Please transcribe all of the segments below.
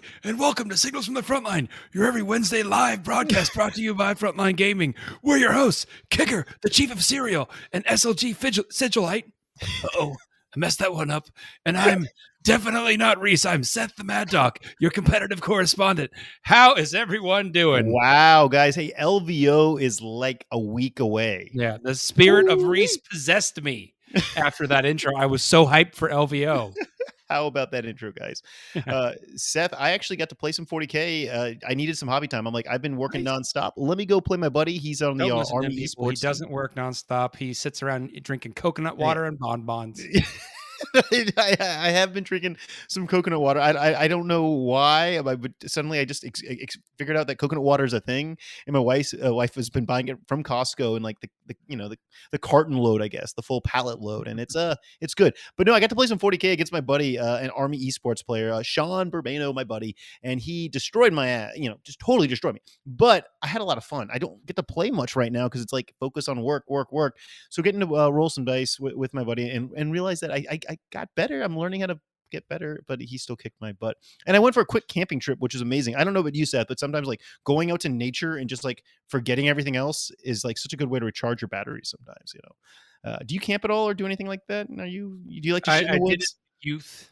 everybody, and welcome to Signals from the Frontline, your every Wednesday live broadcast brought to you by Frontline Gaming. We're your hosts, Kicker, the Chief of Cereal, and SLG Fidgel- Sigilite. Oh, I messed that one up. And I'm definitely not Reese. I'm Seth the Mad Dog, your competitive correspondent. How is everyone doing? Wow, guys. Hey, LVO is like a week away. Yeah, the spirit of Reese possessed me after that intro. I was so hyped for LVO. How about that intro, guys? Uh, Seth, I actually got to play some 40K. Uh, I needed some hobby time. I'm like, I've been working nonstop. Let me go play my buddy. He's on the Don't uh, Army. He doesn't work nonstop. He sits around drinking coconut water and bonbons. I, I have been drinking some coconut water. I, I, I don't know why, but suddenly I just ex- ex- figured out that coconut water is a thing, and my wife's uh, wife has been buying it from Costco and like the, the you know the, the carton load, I guess, the full pallet load, and it's uh it's good. But no, I got to play some 40k against my buddy, uh, an Army esports player, uh, Sean Burbano, my buddy, and he destroyed my ass, you know, just totally destroyed me. But I had a lot of fun. I don't get to play much right now because it's like focus on work, work, work. So getting to uh, roll some dice with, with my buddy and and realize that I, I I got better. I'm learning how to get better, but he still kicked my butt. And I went for a quick camping trip, which is amazing. I don't know about you, Seth, but sometimes like going out to nature and just like forgetting everything else is like such a good way to recharge your batteries. Sometimes, you know. Uh, do you camp at all or do anything like that? And Are you do you like to I, I the did youth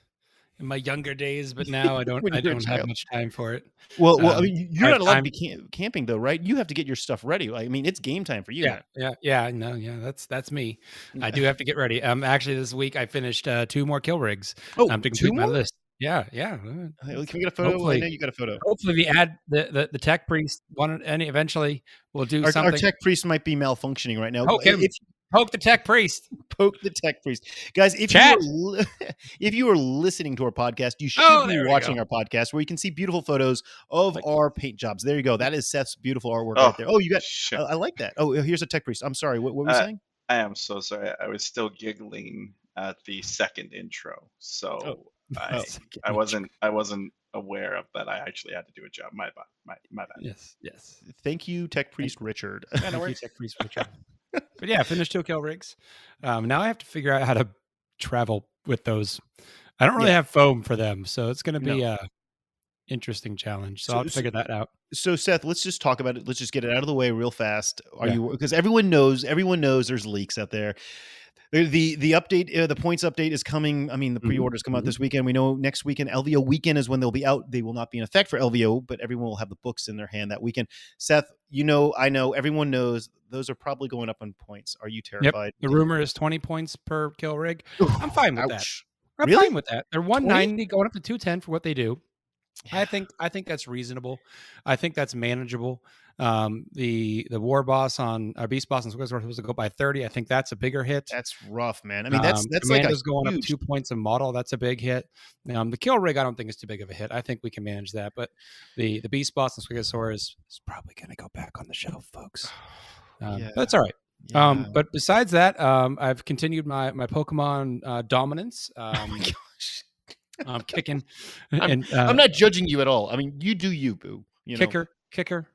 in my younger days, but now I don't. I you were a don't have much time for it. Well, well, I um, mean, you're not allowed to be cam- camping though, right? You have to get your stuff ready. I mean, it's game time for you. Yeah, yeah, yeah. No, yeah. That's that's me. I do have to get ready. Um, actually, this week I finished uh, two more kill rigs. Oh, um, to two complete my more? list. Yeah, yeah. uh, Can we get a photo? I know you got a photo. Hopefully, we add the the, the tech priest one, and eventually we'll do Our, our tech priest might be malfunctioning right now. Him. If Poke the tech priest. poke the tech priest, guys. If Chat. you are li- if you are listening to our podcast, you should Oh, be watching go. our podcast where you can see beautiful photos of Like- our paint jobs. There you go. That is Seth's beautiful artwork Oh, right there. Oh, you got. shit. I I like that. Oh, here's a tech priest. I'm sorry. What, what were you Uh, saying? I am so sorry. I was still giggling at the second intro, so I, Oh. I wasn't I wasn't aware of that. I actually had to do a job. My bad. My my bad. Yes, yes. Thank you, tech priest Richard. Thank you, Tech Priest, for the travel. But yeah, finished two kill rigs. Um, now I have to figure out how to travel with those. I don't really Yeah. have foam for them, so it's going to be No. a interesting challenge. So, So- I'll have to so- figure that out. so Seth, let's just talk about it. Let's just get it out of the way real fast. Are Yeah. you because everyone knows everyone knows there's leaks out there. The the, the update uh, the points update is coming. I mean the Mhm, pre-orders come out mhm. this weekend. We know next weekend LVO weekend is when they'll be out. They will not be in effect for LVO, but everyone will have the books in their hand that weekend. Seth, you know, I know everyone knows those are probably going up on points. Are you terrified? The rumor is 20 points per kill rig. I'm fine with that. I'm Really? fine with that. They're 190 going up to 210 for what they do. I think I think that's reasonable. I think that's manageable. Um, the the war boss on our beast boss on Squares was supposed to go by 30. I think that's a bigger hit. That's rough, man. I mean, that's Um, that's like a Commando's going up two points a model. That's a big hit. Um, the kill rig, I don't think is too big of a hit. I think we can manage that. But the the beast boss and Squigosaur is, is probably going to go back on the shelf, folks. Um, Yeah. That's all right. Um, but besides that, um, I've continued my my Pokemon uh, dominance. oh Um. I'm kicking, I'm- and uh, I'm not judging you at all. I mean, you do you, boo. You know? kicker, kicker.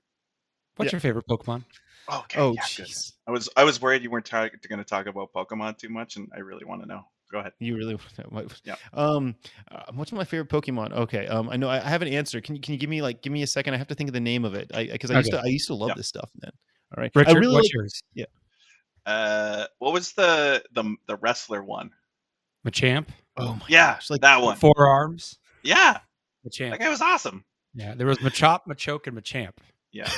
What's Yeah. your favorite Pokemon? Okay. Oh, yeah, I was I was worried you weren't going to talk about Pokemon too much, and I really want to know. Go ahead. You really want to know what? Yeah. Um, uh, what's my favorite Pokemon? Okay. Um, I know I, I have an answer. Can you can you give me like give me a second? I have to think of the name of it. I because I, used Okay. to I used to love Yeah. this stuff. Then. All right. Richard, I really what's like, yours? Uh, what was the the the wrestler one? Machamp, Oh my Yeah, gosh! Like that one. four arms. Yeah, Machamp. that guy was awesome. Yeah, there was Machop, Machoke, and Machamp. Yeah.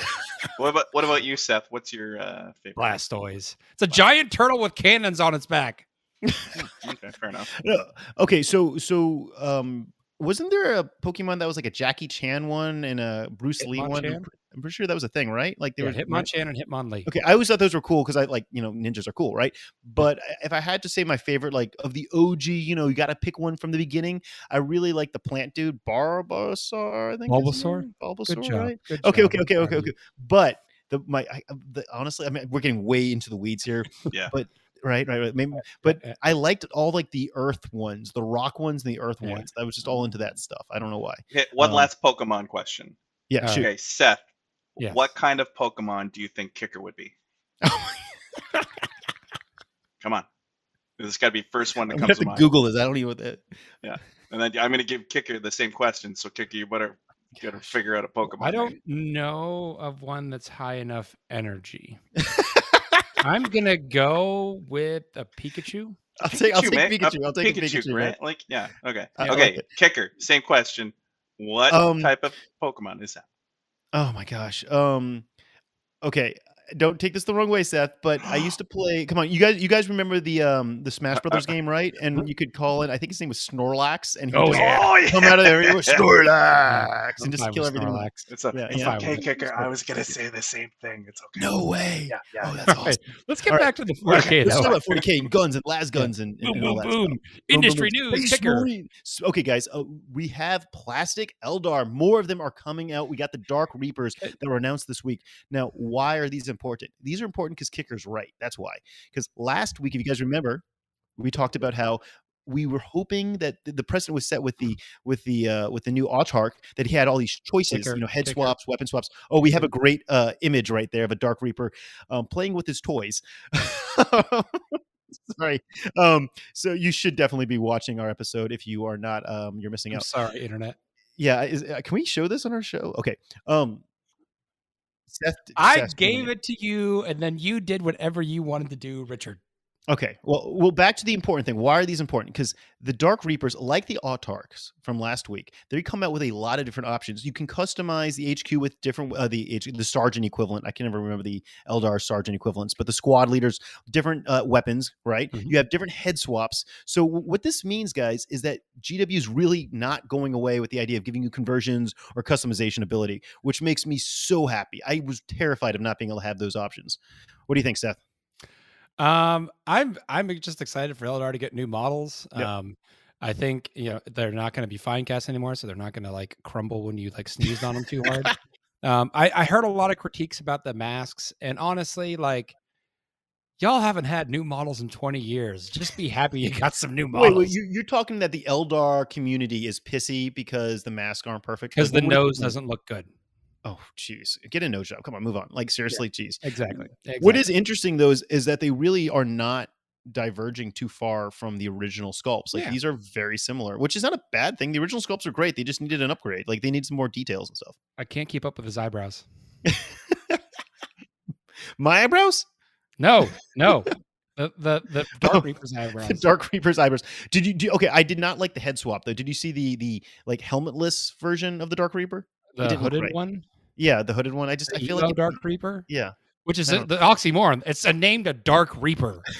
what about what about you, Seth? What's your uh, favorite? Blastoise. It's a giant turtle with cannons on its back. Okay, fair enough. No, okay. So so um, wasn't there a Pokemon that was like a Jackie Chan one and a Bruce Lee one? Hitmonchan? I'm pretty sure that was a thing, right? Like there Yeah, was right? Hitmonchan and Hitmonlee. Okay, I always thought those were cool because I like you know ninjas are cool, right? But if I had to say my favorite, like of the OG, you know, you got to pick one from the beginning. I really like the plant dude, Bulbasaur. I think. is his Bulbasaur? name? Bulbasaur, Good job. right? Good Okay, job. okay, okay, okay, okay. But the my I, the, honestly, I mean, we're getting way into the weeds here. Yeah. But right, right, right. Maybe, but. I liked all like the Earth ones, the Rock ones, and the Earth Yeah. ones. I was just all into that stuff. I don't know why. Okay, one Um, last Pokemon question. Yeah, Uh, shoot. Okay, Seth. Yes. What kind of Pokemon do you think Kicker would be? Come on. This has got to be first one that I'm comes to to mind. Google this. I don't even. What that, yeah. And then I'm gonna give Kicker the same question. So Kicker, you better you better figure out a Pokemon. I don't name. know of one that's high enough energy. I'm gonna go with a Pikachu. I'll take. I'll Pikachu, take. Pikachu. I'll take a Pikachu. right? Like, yeah. Okay. I okay. like. Kicker, same question. What Um, type of Pokemon is that? Oh my gosh. Um. Okay. Don't take this the wrong way, Seth. But I used to play. Come on, you guys. You guys remember the um the Smash Brothers game, right? And you could call it. I think his name was Snorlax, and he Oh, just yeah. Oh yeah. come out of there and he was Snorlax, and just kill everything. Snorlax. It's, a, Yeah, it's yeah. okay, Fine with it. Kicker. I was gonna say the same thing. It's okay. No way. Yeah, yeah. Oh, that's All right, awesome. let's get All right. back to the All right, 4K Let's talk about 40k and guns and las guns and, and, boom, and all boom, stuff. boom. Industry Boom, boom, boom. news. Space Kicker. Okay, guys, uh, we have plastic Eldar. More of them are coming out. We got the Dark Reapers that were announced this week. Now, why are these important? These are important because Kicker's right. That's why. Because last week, if you guys remember, we talked about how we were hoping that the- precedent was set with the with the uh, with the new Autarch that he had all these choices, Kicker, you know, head kicker. swaps, weapon swaps. Oh, we have a great uh, image right there of a Dark Reaper um, playing with his toys. Sorry. Um, so you should definitely be watching our episode. If you are not, um, you're missing I'm out. sorry, internet. Yeah, is, uh, can we show this on our show? Okay. Um, Seth, I gave it to you, and then you did whatever you wanted to do, Richard. Okay. Well, well, back to the important thing. Why are these important? Because the Dark Reapers, like the Autarchs from last week, they come out with a lot of different options. You can customize the HQ with different uh, the H, the Sergeant equivalent. I can never remember the Eldar Sergeant equivalents, but the squad leaders, different uh, weapons. Right. Mhm. You have different head swaps. So what this means, guys, is that GW is really not going away with the idea of giving you conversions or customization ability, which makes me so happy. I was terrified of not being able to have those options. What do you think, Seth? Um, I'm I'm just excited for Eldar to get new models. Yep. Um, I think you know they're not going to be Finecast anymore, so they're not going to like crumble when you like sneezed on them too hard. Um, I, I heard a lot of critiques about the masks, and honestly, like y'all haven't had new models in 20 years. Just be happy you got some new models. Wait, wait, you, you're talking that the Eldar community is pissy because the masks aren't perfect? because Like, the nose doesn't look good. Oh, jeez. Get a no job. Come on, move on. Like, seriously, jeez. Exactly. What is interesting, though, is, is that they really are not diverging too far from the original sculpts. Like, Yeah. these are very similar, which is not a bad thing. The original sculpts are great. They just needed an upgrade. Like, they need some more details and stuff. I can't keep up with his eyebrows. My eyebrows? No, no. The the the Oh, Dark Reaper's eyebrows. The Dark Reaper's eyebrows. Did you do? Okay, I did not like the head swap though. Did you see the the like helmetless version of the Dark Reaper? the hooded right. one. Yeah, the hooded one. I just The I feel like it- Dark Reaper. yeah. which is a, the oxymoron. It's a name to Dark Reaper.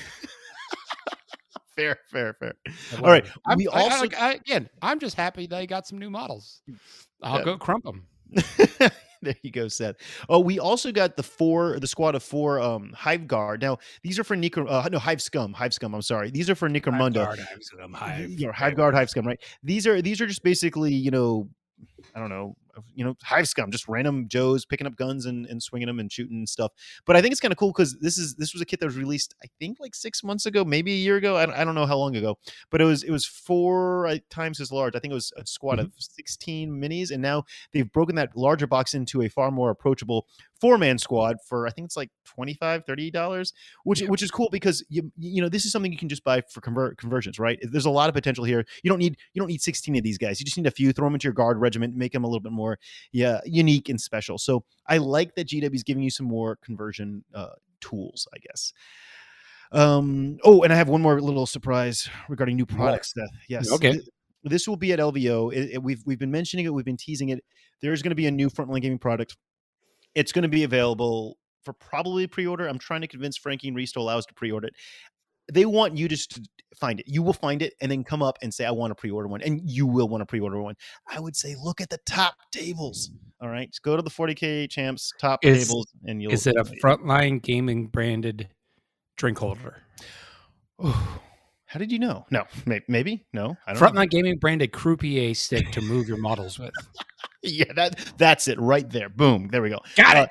Fair, fair, fair. All right. I'm, we I- also- I- again, I'm just happy they got some new models. I'll Yeah. go crump them. there you go, Seth. Oh, we also got the four, the squad of four um Hive Guard. Now, these are for Necro uh, no Hive Scum, Hive Scum, I'm sorry. These are for Necromunda. You know, Hive Guard, Hive Scum, right? These are these are just basically, you know, I don't know, you know, Hive Scum, just random Joes picking up guns and, and swinging them and shooting and stuff. But I think it's kind of cool because this is this was a kit that was released, I think, like six months ago, maybe a year ago. I don't, I don't know how long ago, but it was it was four uh, times as large. I think it was a squad of sixteen minis, and now they've broken that larger box into a far more approachable four man squad for I think it's like 25 30 dollars which Yeah. which is cool because you you know this is something you can just buy for convert conversions right there's a lot of potential here you don't need you don't need 16 of these guys you just need a few throw them into your guard regiment make them a little bit more yeah unique and special so i like that gw is giving you some more conversion uh, tools i guess um oh and i have one more little surprise regarding new More. products that yes Okay. this will be at lvo it, it- we've we've been mentioning it we've been teasing it there's going to be a new frontline gaming product it's going to be available for probably pre-order. I'm trying to convince Frankie and Reese to allow us to pre-order it. They want you just to find it. You will find it and then come up and say, "I want to pre-order one," and you will want to pre-order one. I would say, look at the top tables. All right, just go to the 40k champs top Is- tables, and you'll. Is it a frontline gaming branded drink holder? How did you know? No, may- maybe no. I don't know. Gaming branded croupier stick to move your models with. Yeah, that that's it right there. Boom. There we go. Got Uh,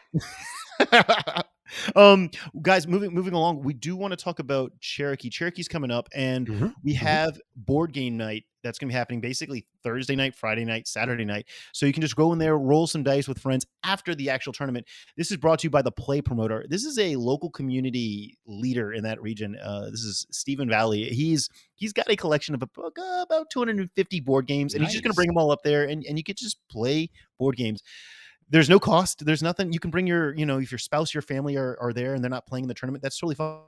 it. um, guys, moving moving along, we do want to talk about Cherokee. Cherokee's coming up, and Mhm, we mhm. have board game night that's going to be happening basically Thursday night, Friday night, Saturday night. So you can just go in there, roll some dice with friends after the actual tournament. This is brought to you by the Play Promoter. This is a local community leader in that region. Uh, this is Stephen Valley. He's he's got a collection of about, about 250 board games, and he's just going to bring them all up there, and and you could just play board games there's no cost there's nothing you can bring your you know if your spouse your family are, are there and they're not playing in the tournament that's totally fine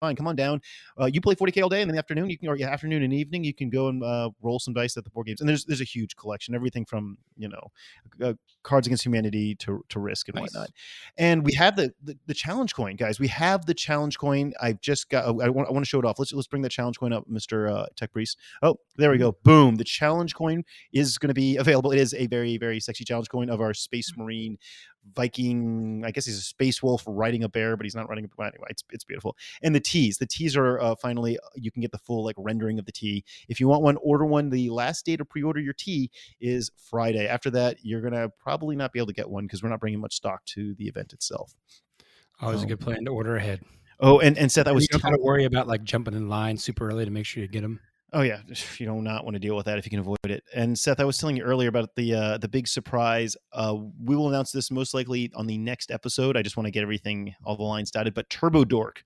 fine come on down uh, you play 40k all day and in the afternoon you can or yeah, afternoon and evening you can go and uh, roll some dice at the board games and there's there's a huge collection everything from you know uh, cards against humanity to, to risk and Nice. whatnot and we have the, the the challenge coin guys we have the challenge coin i've just got i want, I want to show it off let's let's bring the challenge coin up mr uh, tech priest oh there we go boom the challenge coin is going to be available. It is a very, very sexy challenge coin of our Space Marine Viking. I guess he's a space wolf riding a bear, but he's not riding a well, anyway. It's it's beautiful. And the teas, the teas are uh, finally you can get the full like rendering of the tea. If you want one, order one. The last day to pre-order your tea is Friday. After that, you're gonna probably not be able to get one because we're not bringing much stock to the event itself. Always a Oh. good plan to order ahead. Oh, and and Seth, I was you don't got tell- to worry about like jumping in line super early to make sure you get them. Oh yeah, you do not want to deal with that if you can avoid it. And Seth, I was telling you earlier about the uh, the big surprise. Uh, we will announce this most likely on the next episode. I just want to get everything, all the lines dotted. But Turbo Dork,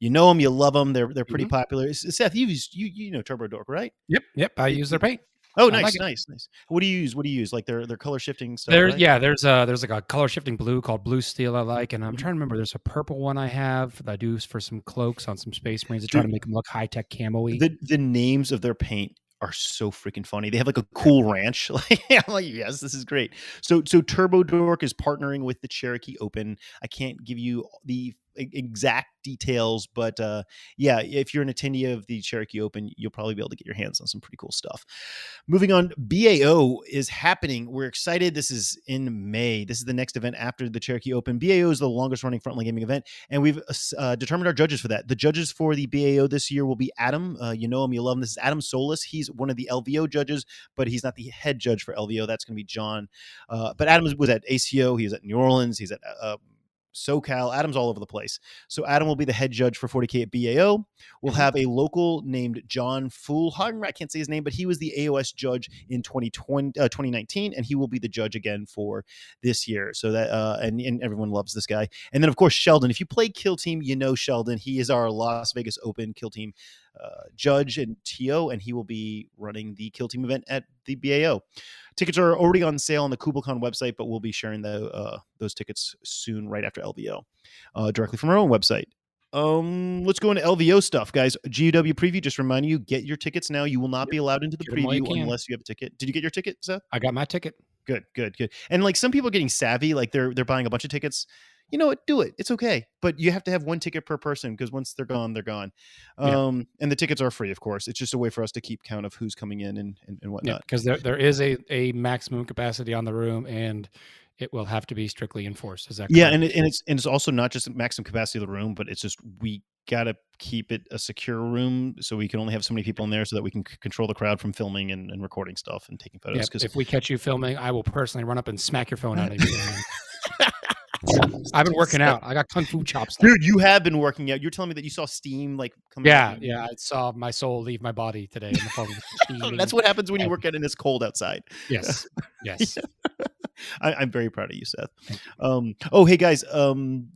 you know them, you love them. They're they're pretty Mhm. popular. Seth, you you you know Turbo Dork, right? Yep, yep. I use their paint. Oh, nice, like it. nice, nice. What do you use? What do you use? Like their their color shifting stuff. There, right? yeah. There's a there's like a color shifting blue called Blue Steel I like, and I'm Mhm. trying to remember. There's a purple one I have that I do for some cloaks on some Space Marines to try to make them look high tech camo-y. The the names of their paint are so freaking funny. They have like a cool ranch. Like I'm like, yes, this is great. So so Turbo Dork is partnering with the Cherokee Open. I can't give you the exact details, but uh yeah, if you're an attendee of the Cherokee Open, you'll probably be able to get your hands on some pretty cool stuff. Moving on, BAO is happening. We're excited. This is in May. This is the next event after the Cherokee Open. BAO is the longest running frontline gaming event, and we've uh, determined our judges for that. The judges for the BAO this year will be Adam. Uh, you know him, you love him. This is Adam Solis. He's one of the LVO judges, but he's not the head judge for LVO. That's going to be John. Uh, but Adam was at ACO. He was at New Orleans. He's at uh, SoCal. Adam's all over the place. So Adam will be the head judge for 40K at BAO. We'll Mhm. have a local named John Fulhagen. I can't say his name, but he was the AOS judge in 2020, uh, 2019, and he will be the judge again for this year. So that uh, and, and everyone loves this guy. And then of course Sheldon. If you play Kill Team, you know Sheldon. He is our Las Vegas Open Kill Team uh, judge and TO, and he will be running the Kill Team event at the BAO. Tickets are already on sale on the KubelCon website, but we'll be sharing the uh, those tickets soon, right after LVO, uh, directly from our own website. Um, let's go into LVO stuff, guys. GW preview. Just remind you, get your tickets now. You will not be allowed into the Get while you preview unless you have a ticket. Did you get your ticket, Seth? I got my ticket. Good, good, good. And like some people are getting savvy, like they're they're buying a bunch of tickets. You know what? Do it. It's okay. But you have to have one ticket per person because once they're gone, they're gone. Yeah. Um, and the tickets are free, of course. It's just a way for us to keep count of who's coming in and and, and whatnot. because there there is a a maximum capacity on the room, and it will have to be strictly enforced. Is that Yeah, and it, and it's and it's also not just the maximum capacity of the room, but it's just we gotta keep it a secure room so we can only have so many people in there so that we can c- control the crowd from filming and, and recording stuff and taking photos. Because if we catch you filming, I will personally run up and smack your phone out of you. I've been working out. I got kung fu chops. now. dude, you have been working out. You're telling me that you saw steam like coming. Yeah, out. yeah. I saw my soul leave my body today. In the form of. That's what happens when you work out and it's cold outside. Yes, yes. I, I'm very proud of you, Seth. Um, oh, hey guys. Um,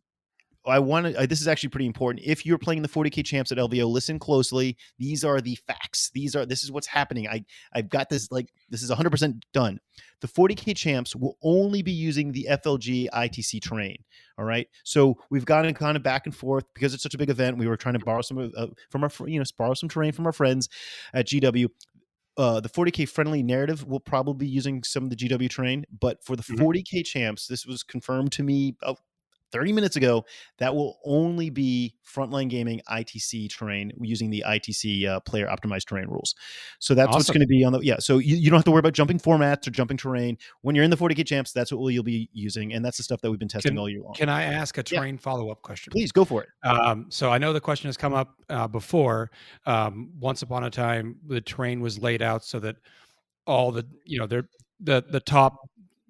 I want to. Uh, this is actually pretty important. If you're playing the 40k champs at LVO, listen closely. These are the facts. These are. This is what's happening. I I've got this. Like this is 100 percent done. The 40k champs will only be using the FLG ITC terrain. All right. So we've gotten kind of back and forth because it's such a big event. We were trying to borrow some uh, from our you know borrow some terrain from our friends at GW uh, the 40k friendly narrative will probably be using some of the GW terrain, but for the Mhm. 40k champs, this was confirmed to me about 30 minutes ago. That will only be frontline gaming ITC terrain using the ITC uh, player optimized terrain rules. So that's what's going to be on the yeah. So you, you don't have to worry about jumping formats or jumping terrain when you're in the 40k champs. That's what you'll be using, and that's the stuff that we've been testing all year long. Can I ask a Yeah. train follow up question? Please go for it. Um, so I know the question has come up uh, before. Um, once upon a time, the terrain was laid out so that all the you know they're the the top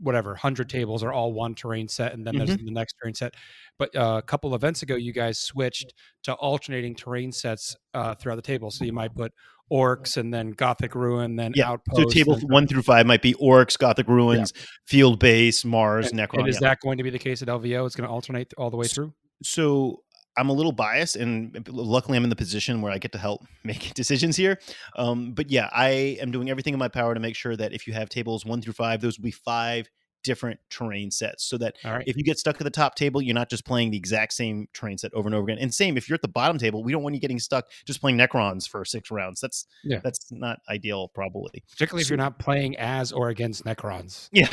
whatever 100 tables are all one terrain set and then there's Mm-hmm. the next terrain set but uh, a couple events ago you guys switched to alternating terrain sets uh, throughout the table so you might put orcs and then gothic ruin then Yeah, outpost So table one through five might be orcs, gothic ruins, field base, Mars, and, Necron. and is yeah. that going to be the case at lvo it's going to alternate all the way through so I'm a little biased, and luckily I'm in the position where I get to help make decisions here. Um, but yeah, I am doing everything in my power to make sure that if you have tables one through five, those will be five different terrain sets, so that right if you get stuck at the top table, you're not just playing the exact same terrain set over and over again. And same if you're at the bottom table, we don't want you getting stuck just playing Necrons for six rounds. That's Yeah. that's not ideal, probably. particularly if you're not playing as or against necrons Yeah,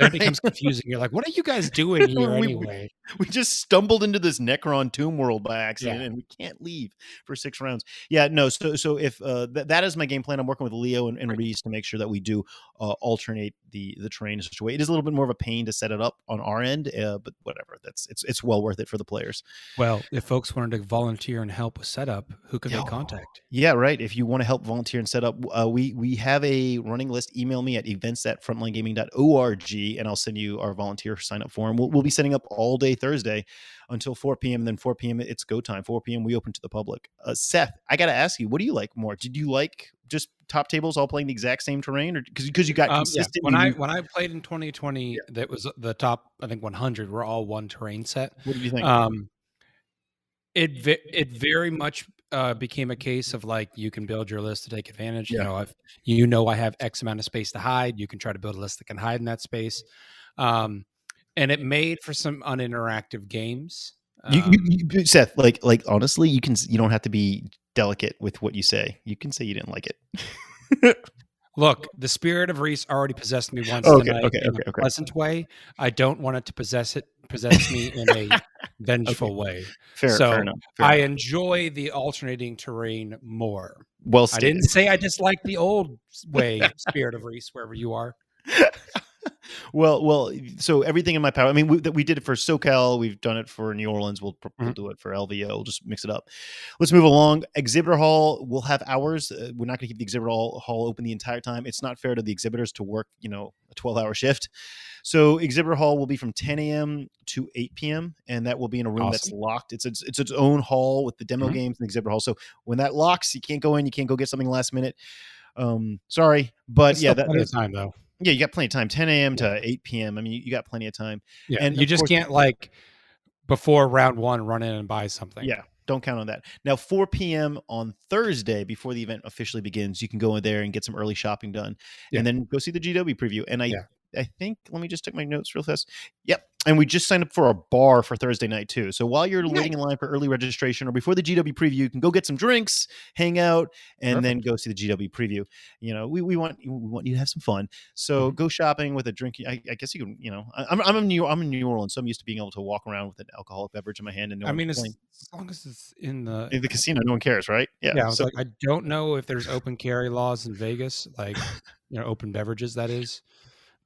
it becomes confusing you're like what are you guys doing here we- anyway we just stumbled into this Necron tomb world by accident, Yeah. and we can't leave for six rounds. Yeah, no. So, so if uh, th- that is my game plan, I'm working with Leo and, and Right. Reese to make sure that we do uh, alternate the the terrain in such a way. It is a little bit more of a pain to set it up on our end, uh, but whatever. That's it's it's well worth it for the players. well if folks wanted to volunteer and help with setup who could they contact Yeah, right. If you want to help volunteer and set up, uh, we we have a running list. Email me at events at frontlinegaming.org and I'll send you our volunteer sign up form. We'll, we'll be setting up all day Thursday until 4 p.m. And then 4 p.m. it's go time. 4 p.m. we open to the public. Uh, Seth, I got to ask you, what do you like more? Did you like just top tables all playing the exact same terrain, or because because you got Um, yeah. consistent? When I when I played in 2020, that was the top. I think 100 were all one terrain set. what did you think? Um, it it very much uh, became a case of like you can build your list to take advantage. Yeah. You know, if you know I have X amount of space to hide, you can try to build a list that can hide in that space. Um, and it made for some uninteractive games. Um, you, you, Seth, like like honestly, you can you don't have to be delicate with what you say. You can say you didn't like it. Look, the spirit of Reese already possessed me once Okay, tonight okay, in okay, a okay. pleasant way. I don't want it to possess it possess me in a vengeful way. Fair, So, fair enough. fair I enough. enjoy the alternating terrain more. well I didn't say I dislike the old way, spirit of Reese, wherever you are. Well, well. So everything in my power. I mean, we, that we did it for SoCal. We've done it for New Orleans. We'll, we'll Mhm. do it for LVO. We'll just mix it up. Let's move along. Exhibitor hall. We'll have hours. Uh, we're not going to keep the exhibitor hall, hall open the entire time. It's not fair to the exhibitors to work, you know, a twelve-hour shift. So exhibitor hall will be from 10 a.m. to 8 p.m. and that will be in a room that's locked. It's its, it's its own hall with the demo Mhm. games and exhibitor hall. So when that locks, you can't go in. You can't go get something last minute. Um, sorry, but It's yeah, that, that's- time though. Yeah, you got plenty of time. 10 a.m. to 8 p.m. I mean, you, you got plenty of time. Yeah, And you just course- can't like before round one run in and buy something. Yeah, don't count on that. Now, 4 p.m. on Thursday, before the event officially begins, you can go in there and get some early shopping done, Yeah. and then go see the GW preview. And I, Yeah. I think, let me just check my notes real fast. Yep, and we just signed up for a bar for Thursday night too. So while you're waiting in line for early registration or before the GW preview, you can go get some drinks, hang out, and then go see the GW preview. You know, we, we want we want you to have some fun. So Mm-hmm. go shopping with a drink. I, I guess you can. You know, I, I'm I'm in New I'm in New Orleans, so I'm used to being able to walk around with an alcoholic beverage in my hand and no I mean, as, as long as it's in the In the casino, no one cares, right? Yeah. yeah, I so, like, I don't know if there's open carry laws in Vegas, like you know, open beverages. That is,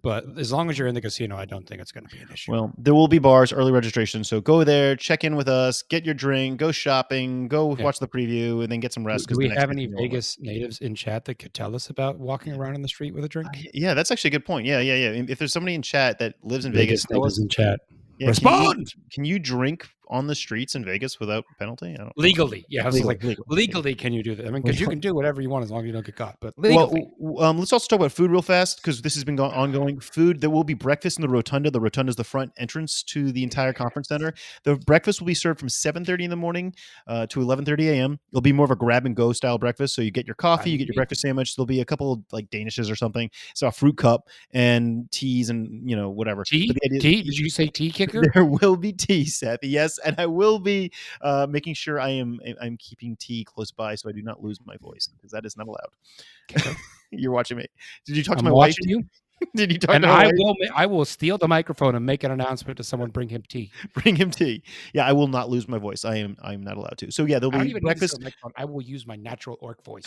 but as long as you're in the casino, I don't think it's going to be an issue. well, there will be bars, early registration. So go there, check in with us, get your drink, go shopping, go Yeah. watch the preview, and then get some rest. do the we have any. Vegas natives in chat that could tell us about walking around in the street with a drink? Yeah, that's actually a good point. Yeah, yeah, yeah. If there's somebody in chat that lives in Vegas, tell natives in chat. yeah, can you- Respond Can you drink on the streets in Vegas without penalty? I don't legally. Yeah, I was Legally, like, legally. legally, can you do that? I mean, because you can do whatever you want as long as you don't get caught. But legally, w- w- um, let's also talk about food real fast because this has been go- ongoing. Food. There will be breakfast in the rotunda. The rotunda is the front entrance to the entire conference center. The breakfast will be served from 7:30 in the morning uh, to 11:30 a.m. It'll be more of a grab and go style breakfast. So you get your coffee, you get your breakfast sandwich. There'll be a couple of, like danishes or something. So a fruit cup and teas and you know whatever. tea, But the idea- tea. Did you say tea kicker? there will be tea, Seth. Yes, and I will be uh, making sure I am I'm keeping tea close by so I do not lose my voice because that is not allowed. You're watching me. Did you talk to I'm my wife? you, Did you talk and to my I wife? will. I will steal the microphone and make an announcement to someone. Bring him tea. bring him tea? Yeah, I will not lose my voice. I am I am not allowed to. So yeah, there'll be to breakfast. steal the microphone. I will use my natural orc voice.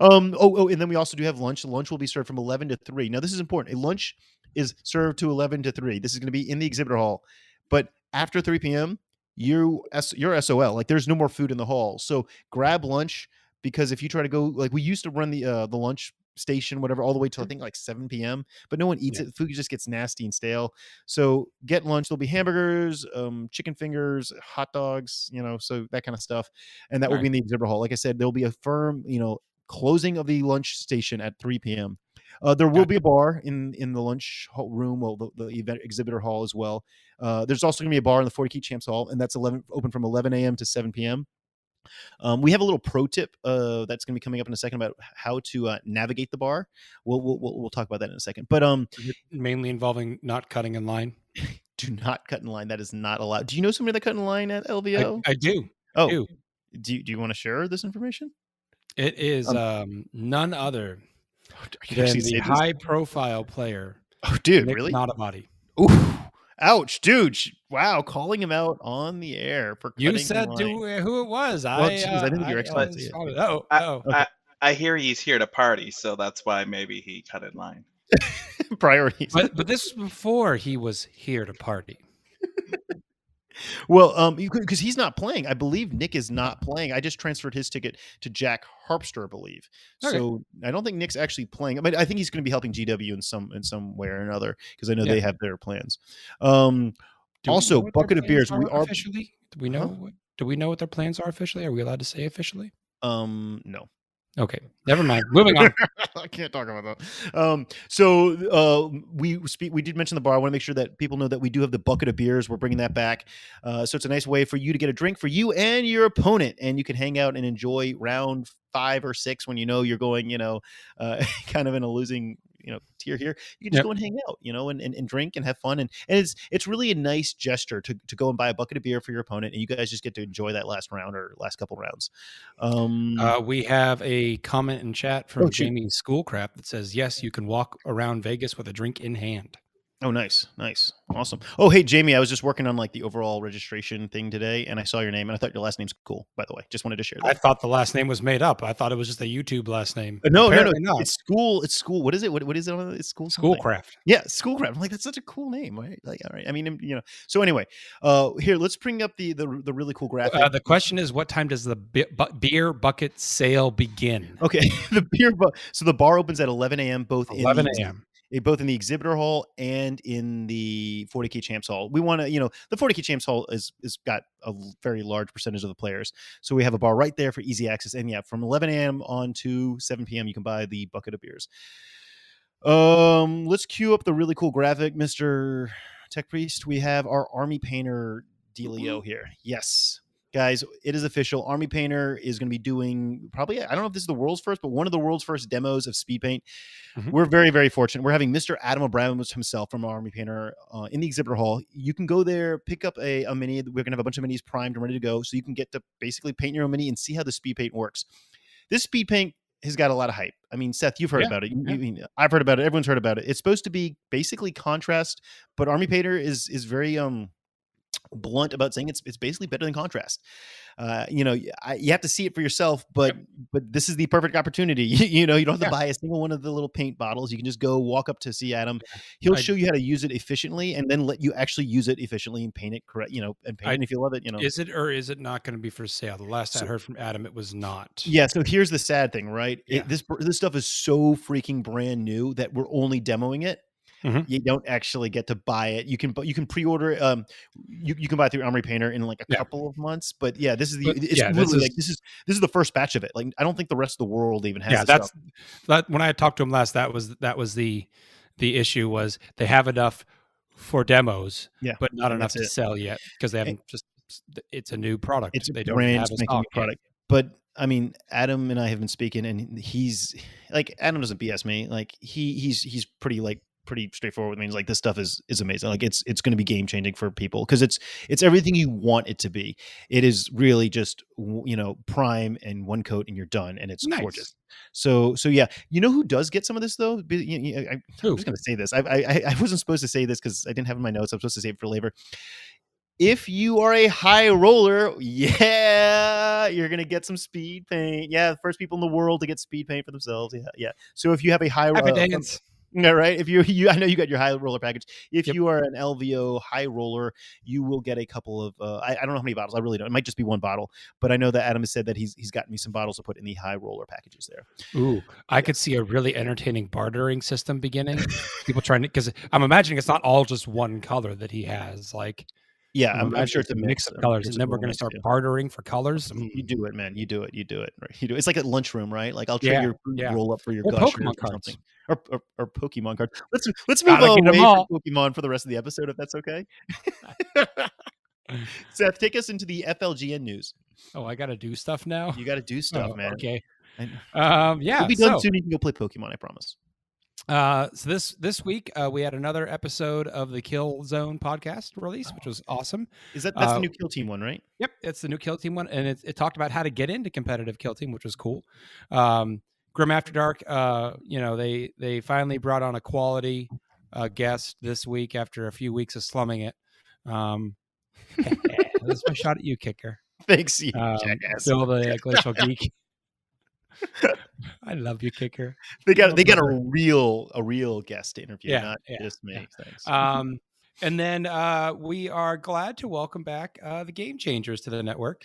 Um. Oh, oh, and then we also do have lunch. Lunch will be served from eleven to three. Now this is important. A lunch is served to eleven to three. This is going to be in the exhibitor hall, but after three p.m. you you're SOL. Like there's no more food in the hall. So grab lunch because if you try to go like we used to run the uh, the lunch station, whatever, all the way till I think like 7 p.m. But no one eats Yeah. it. Food just gets nasty and stale. So get lunch. There'll be hamburgers, um, chicken fingers, hot dogs, you know, so that kind of stuff. And that will Right. be in the exhibit hall. Like I said, there'll be a firm, you know, closing of the lunch station at 3 p.m. Uh, there will be a bar in in the lunch hall room, well, the, the event exhibitor hall as well. Uh, there's also going to be a bar in the 40K Champs Hall, and that's 11 open from 11 a.m. to 7 p.m. Um, we have a little pro tip uh, that's going to be coming up in a second about how to uh, navigate the bar. We'll, we'll we'll we'll talk about that in a second. But um, mainly involving not cutting in line. do not cut in line. That is not allowed. Do you know somebody that cut in line at I, LVO? I do. oh, do. do you, do you want to share this information? It is Um, um, none other I than actually the say this. high-profile player, Oh, dude, Nick really? Nanavati. Ooh, ouch, dude! Wow, calling him out on the air for You said to, uh, who it was. Well, I, geez, I uh, didn't think you were explaining it. it. Oh, I- oh. I, I hear he's here to party, so that's why maybe he cut in line. priorities. But but this was before he was here to party. Well, um, because he's not playing. I believe Nick is not playing. I just transferred his ticket to Jack Harpster, I believe. Okay. So I don't think Nick's actually playing. I mean, I think he's going to be helping GW in some in some way or another because I know Yeah. they have their plans. Um, Do Also, know what their bucket of beers, we are- officially. Do we know? Huh? Do we know what their plans are officially? Are we allowed to say officially? um, no. Okay, never mind. Moving on. I can't talk about that. Um, so uh, we speak. We did mention the bar. I want to make sure that people know that we do have the bucket of beers. We're bringing that back. Uh, so it's a nice way for you to get a drink for you and your opponent, and you can hang out and enjoy round five or six when you know you're going. You know, uh, kind of in a losing you know tier here. You can just Yep. go and hang out. You know, and, and, and drink and have fun. And and it's it's really a nice gesture to to go and buy a bucket of beer for your opponent, and you guys just get to enjoy that last round or last couple rounds. Um, Uh, we have a comment in chat from Oh. Jamie Schoolcraft that says, "Yes, you can walk around Vegas with a drink in hand." Oh, nice, nice, awesome. Oh, hey, Jamie, I was just working on like the overall registration thing today, and I saw your name, and I thought your last name's cool. By the way, just wanted to share I thought the last name was made up. I thought it was just a YouTube last name. Uh, no, no, no, not. it's school. It's school. What is it? What, what is it? It's school. something. Schoolcraft. Yeah, schoolcraft. I'm like, that's such a cool name. Right? Like, all right. I mean, you know. So anyway, uh, here, let's bring up the the, the really cool graphic. Uh, the question is, what time does the bu- beer bucket sale begin? okay, the beer. Bu- so the bar opens at 11 a.m. Both 11 a.m. both in the exhibitor hall and in the 40k champs hall. We want to, you know, the 40k champs hall is is got a very large percentage of the players, so we have a bar right there for easy access. And yeah, from 11 a.m. on to 7 p.m. you can buy the bucket of beers. Um, let's cue up the really cool graphic, Mister Tech Priest. We have our army painter dealio here. Yes. Guys, it is official. Army Painter is going to be doing probably, I don't know if this is the world's first, but one of the world's first demos of speed paint. Mhm. we're very very fortunate. We're having mr adam abramovich himself from army painter uh, in the exhibitor hall. You can go there pick up a, a mini we're going to have a bunch of minis primed and ready to go so you can get to basically paint your own mini and see how the speed paint works. This speed paint has got a lot of hype. I mean seth you've heard Yeah, about it. You- yeah. you i've heard about it. Everyone's heard about it. It's supposed to be basically contrast but army painter is is very um blunt about saying it's it's basically better than contrast. Uh, you know, I, you have to see it for yourself, but but this is the perfect opportunity. You, you know, you don't have to Yeah. buy a single one of the little paint bottles. You can just go walk up to see Adam. He'll I- show you how to use it efficiently, and then let you actually use it efficiently and paint it correct. You know, and paint I- it if you love it. You know, Is it or is it not going to be for sale? The last I heard from Adam, it was not. Yeah. So here's the sad thing, right? It- this this stuff is so freaking brand new that we're only demoing it. Mhm. You don't actually get to buy it. You can you can pre-order. Um, you, you can buy it through Army Painter in like a Yeah. couple of months. But yeah, this is the But, it's yeah, this literally is- like this is this is the first batch of it. Like I don't think the rest of the world even has. yeah, this that's stuff. that. When I talked to him last, that was that was the the issue was they have enough for demos, Yeah, but not enough to it. sell yet because they haven't just. It's a new product. it's a they don't brand have a spanking new yet. product. But I mean, Adam and I have been speaking, and he's like, Adam doesn't BS me. Like he he's he's pretty like pretty straightforward with me. He's like, this stuff is is amazing. Like it's it's going to be game changing for people because it's it's everything you want it to be. It is really just you know prime and one coat and you're done, and it's Nice. gorgeous. So so yeah, you know who does get some of this though? Be- you- you- I, I'm Who? just going to say this. I, I I- I wasn't supposed to say this because I didn't have it in my notes. I'm supposed to save it for labor if you are a high roller, yeah, you're gonna get some speed paint. Yeah, the first people in the world to get speed paint for themselves. Yeah, yeah. So if you have a high Happy uh, dance. Yeah, right. If you, you, I know you got your high roller package. If Yep. you are an LVO high roller, you will get a couple of. Uh, I, I don't know how many bottles. I really don't. It might just be one bottle, but I know that Adam has said that he's he's gotten me some bottles to put in the high roller packages there. Ooh, I could see a really entertaining bartering system beginning. People trying to because I'm imagining it's not all just one color that he has. Like, Yeah, I'm I'm, sure it's a mix of colors, and then we're going to start yeah. bartering for colors. You Mm. do it, man. You do it. You do it. Right. You do. It. It's like a lunchroom, right? Like I'll trade Yeah, your yeah. roll up for your Or gushers Pokemon or something, or, or or Pokemon cards. Let's let's move away from Pokemon for the rest of the episode, if that's okay. Seth, take us into the FLGN news. Oh, I got to do stuff now. You got to do stuff, Oh, man. Okay. Um, yeah. We'll be done so, soon. You can go play Pokemon. I promise. Uh, so this this week uh, we had another episode of the Kill Zone podcast release, which was awesome. Is that that's Uh, the new Kill Team one, right? Yep, it's the new Kill Team one, and it, it talked about how to get into competitive Kill Team, which was cool. Um, Grim After Dark, uh, you know, they they finally brought on a quality uh, guest this week after a few weeks of slumming it. Um, that's my shot at you, kicker. Thanks, you Um, jackass. Bill the Glacial Geek. I love you, kicker. they got they got a real a real guest to interview, Yeah, not yeah, just me. yeah. Thanks. Um, and then uh, we are glad to welcome back uh, the Game Changers to the network.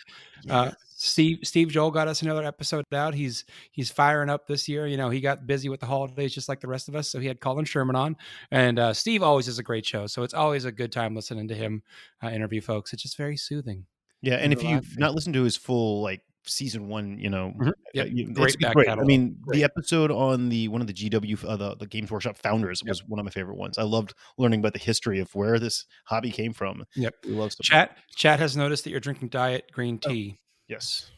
Uh, Steve Steve Joel got us another episode out. He's he's firing up this year. You know, he got busy with the holidays just like the rest of us, so he had Colin Sherman on. And uh, Steve always is a great show, so it's always a good time listening to him uh, interview folks. It's just very soothing. Yeah, and if you've not listened to his full like season one, you know, Mhm. uh, Yep, great great. I mean, Great. the episode on the one of the GW, uh, the the Games Workshop founders Yep. was one of my favorite ones. I loved learning about the history of where this hobby came from. Yep. We love stuff. Chat chat has noticed that you're drinking diet green Oh, tea, Yes,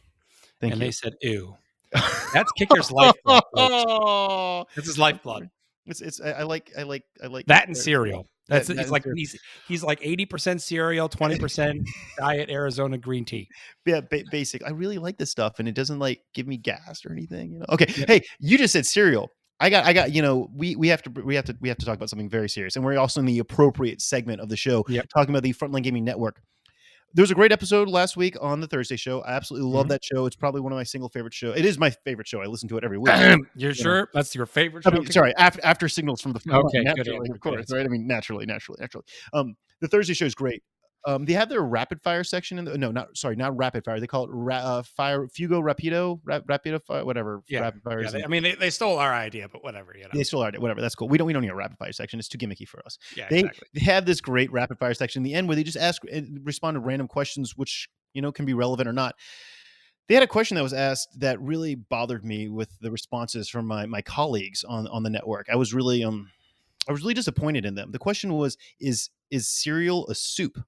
thank and you. they said, "Ew." That's Kicker's lifeblood. folks. Oh, That's his lifeblood. It's it's I, I like I like I like That and cereal. That's that it's and like he's he's like eighty percent cereal, twenty percent diet Arizona green tea. yeah, ba- basic. I really like this stuff, and it doesn't like give me gas or anything. You know. Okay. Yep. Hey, you just said cereal. I got, I got. You know, we we have to we have to we have to talk about something very serious, and we're also in the appropriate segment of the show, Yep. talking about the Frontline Gaming Network. There was a great episode last week on the Thursday show. I absolutely love Mhm. that show. It's probably one of my single favorite show. It is my favorite show. I listen to it every week. You're know. sure that's your favorite I show? mean, sorry, after after signals from the Okay, good naturally, answer, of course, answer. right? I mean, naturally, naturally, naturally. Um, the Thursday show is great. Um, they have their rapid fire section in the no, not sorry, not rapid fire. They call it ra- uh, fire Fuego Rapido, rap, Rapido fire, whatever. Yeah, rapid fire. Yeah, they, I mean, they, they stole our idea, but whatever. You know. they still are whatever. That's cool. We don't we don't need a rapid fire section. It's too gimmicky for us. yeah, They exactly. they have this great rapid fire section in the end where they just ask and respond to random questions, which you know can be relevant or not. They had a question that was asked that really bothered me with the responses from my my colleagues on on the network. I was really um I was really disappointed in them. The question was is is cereal a soup?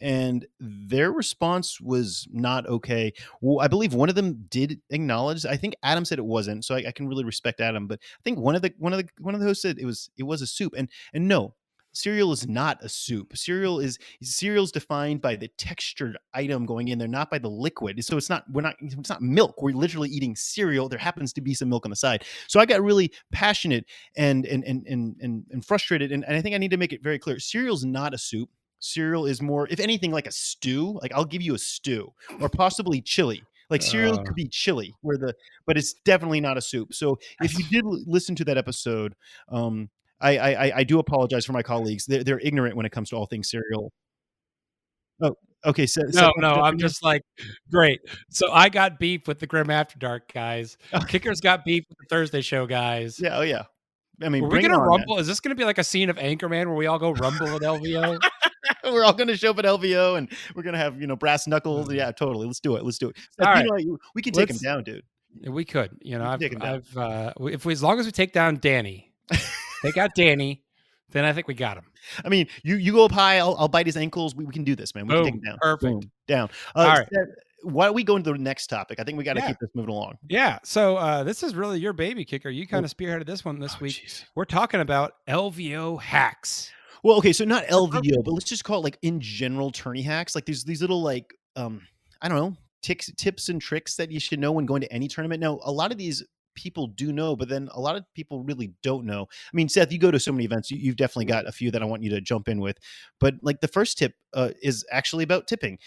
And their response was not okay. Well, I believe one of them did acknowledge. I think Adam said it wasn't, so I, I can really respect Adam. But I think one of the one of the one of the hosts said it was it was a soup. And and no, cereal is not a soup. Cereal is cereal is defined by the textured item going in there, not by the liquid. So it's not we're not it's not milk. We're literally eating cereal. There happens to be some milk on the side. So I got really passionate and and and and and, and frustrated. And, and I think I need to make it very clear. Cereal's not a soup. Cereal is more, if anything, like a stew. Like I'll give you a stew or possibly chili. Like cereal Uh. could be chili, where the but it's definitely not a soup. So if you did listen to that episode, um, I, I I- I do apologize for my colleagues. They're, they're ignorant when it comes to all things cereal. Oh, okay. So, No, no, I'm just like, great. So I got beef with the Grim After Dark guys. Kickers got beef with the Thursday show guys. yeah. Oh yeah. I mean, Were we gonna rumble? Is this gonna be like a scene of Anchorman where we all go rumble with LVO? we're all going to show up at LVO and we're going to have you know brass knuckles. Yeah, totally. Let's do it. Let's do it. All you right. know we can take him Let's- down, dude. we could, you know, I've, him. I've, uh, if we, as long as we take down Danny, take out Danny, then I think we got him. I mean, you you go up high. I'll, I'll bite his ankles. We, we can do this, man. We can take him down. Perfect. Boom. Down. Uh, All right. Why don't we go into the next topic? I think we got to Yeah. keep this moving along. Yeah. So uh, this is really your baby kicker. You kind of spearheaded this one this Oh, week. jeez. We're talking about LVO hacks. Well, okay, so not LVO, but let's just call it like in general tourney hacks. Like these these little like um I don't know ticks tips and tricks that you should know when going to any tournament. Now, a lot of these people do know, but then a lot of people really don't know. I mean, Seth, you go to so many events, you, you've definitely got a few that I want you to jump in with. But like the first tip uh, is actually about tipping.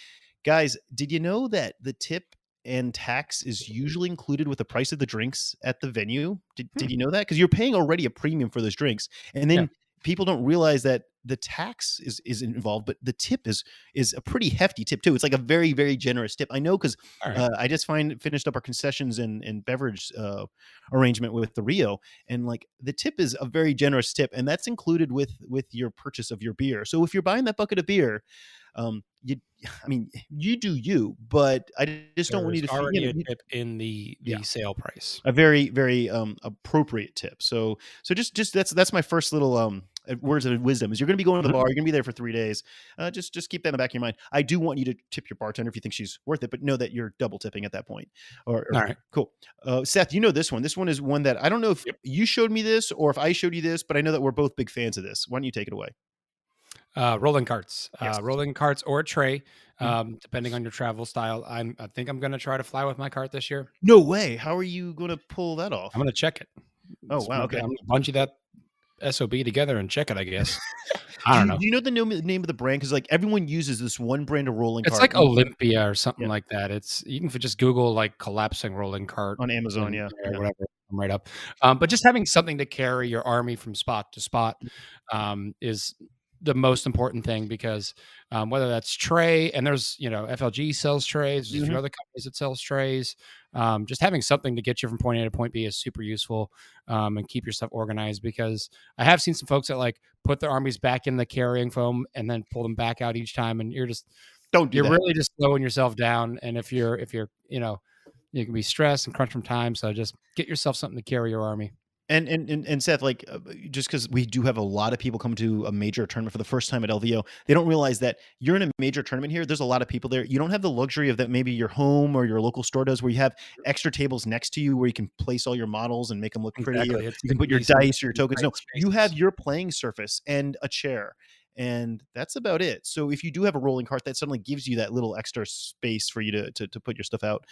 Guys, did you know that the tip and tax is usually included with the price of the drinks at the venue. Did, Hmm. did you know that? Because you're paying already a premium for those drinks, and then Yeah. People don't realize that the tax is is involved, but the tip is is a pretty hefty tip too. It's like a very very generous tip. I know because right. uh, I just find finished up our concessions and and beverage uh, arrangement with the Rio, and like the tip is a very generous tip, and that's included with with your purchase of your beer. So if you're buying that bucket of beer, um, you, I mean, you do you, but I just don't want you to already you know, a tip in the the Yeah. sale price. a very very um appropriate tip. So so just just that's that's my first little um uh, words of wisdom is you're going to be going to the Mhm. bar, you're going to be there for three days. Uh, just just keep that in the back of your mind. I do want you to tip your bartender if you think she's worth it, but know that you're double tipping at that point. Or, or- All right. cool. Uh, Seth, you know this one. This one is one that I don't know if you showed me this or if I showed you this, but I know that we're both big fans of this. Why don't you take it away? Uh, rolling carts, Yes. uh, rolling carts or a tray, Mhm. um, depending on your travel style. I'm, I think I'm going to try to fly with my cart this year. No way. How are you going to pull that off? I'm going to check it. Oh, It's wow, okay. I'm going to bungee that sob together and check it. I guess. I do don't you, know. Do you know the name, name of the brand? Because like everyone uses this one brand of rolling It's cart It's like Olympia or something Yeah. like that. It's you can just Google like collapsing rolling cart on Amazon. and- Yeah. or yeah. whatever. I'm right up. Um, but just having something to carry your army from spot to spot Mm. um, is the most important thing because um, whether that's tray and there's you know FLG sells trays, there's Mhm. other companies that sells trays. Um, just having something to get you from point A to point B is super useful um, and keep your stuff organized because I have seen some folks that like put their armies back in the carrying foam and then pull them back out each time, and you're just Don't do you're that. really just slowing yourself down. And if you're if you're you know you can be stressed and crunch from time, so just get yourself something to carry your army. And and and, and Seth, like, uh, just because we do have a lot of people come to a major tournament for the first time at LVO, they don't realize that you're in a major tournament here. There's a lot of people there. You don't have the luxury of that maybe your home or your local store does, where you have extra tables next to you where you can place all your models and make them look pretty. Exactly. You can put your dice or your tokens. No, you have your playing surface and a chair. And that's about it. So if you do have a rolling cart, that suddenly gives you that little extra space for you to to, to put your stuff out.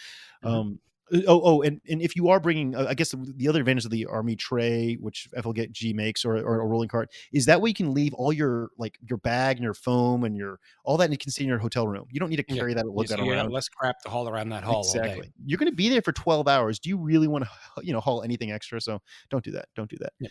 Mhm. Um, oh, oh, and, and if you are bringing, uh, I guess the, the other advantage of the army tray, which FLG G makes, or, or a rolling cart, is that way you can leave all your like your bag and your foam and your all that, and you can stay in your hotel room. You don't need to Yeah. carry that lug that see, you have around. less crap to haul around that hall all day. Exactly. You're going to be there for 12 hours. Do you really want to, you know, haul anything extra? So don't do that. Don't do that. Yeah.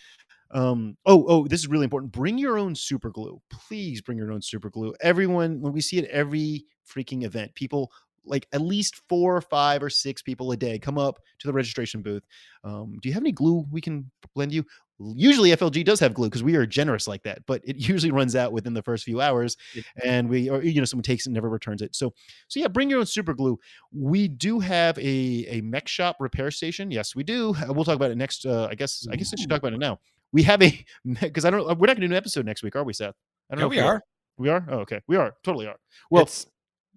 Um, oh, oh, this is really important. Bring your own super glue. Please bring your own super glue. Everyone, when we see it every freaking event, people like at least four, or five, or six people a day come up to the registration booth. Um, do you have any glue we can lend you? Usually FLG does have glue because we are generous like that, but it usually runs out within the first few hours and we, or, you know, someone takes it and never returns it. So, so yeah, bring your own super glue. We do have a, a mech shop repair station. Yes, we do. We'll talk about it next. Uh, I guess, I guess I should talk about it now. We have a, because I don't, we're not going to do an episode next week, are we, Seth? I don't Yeah, know. we are. We are? Oh, okay. We are. Totally are. Well, it's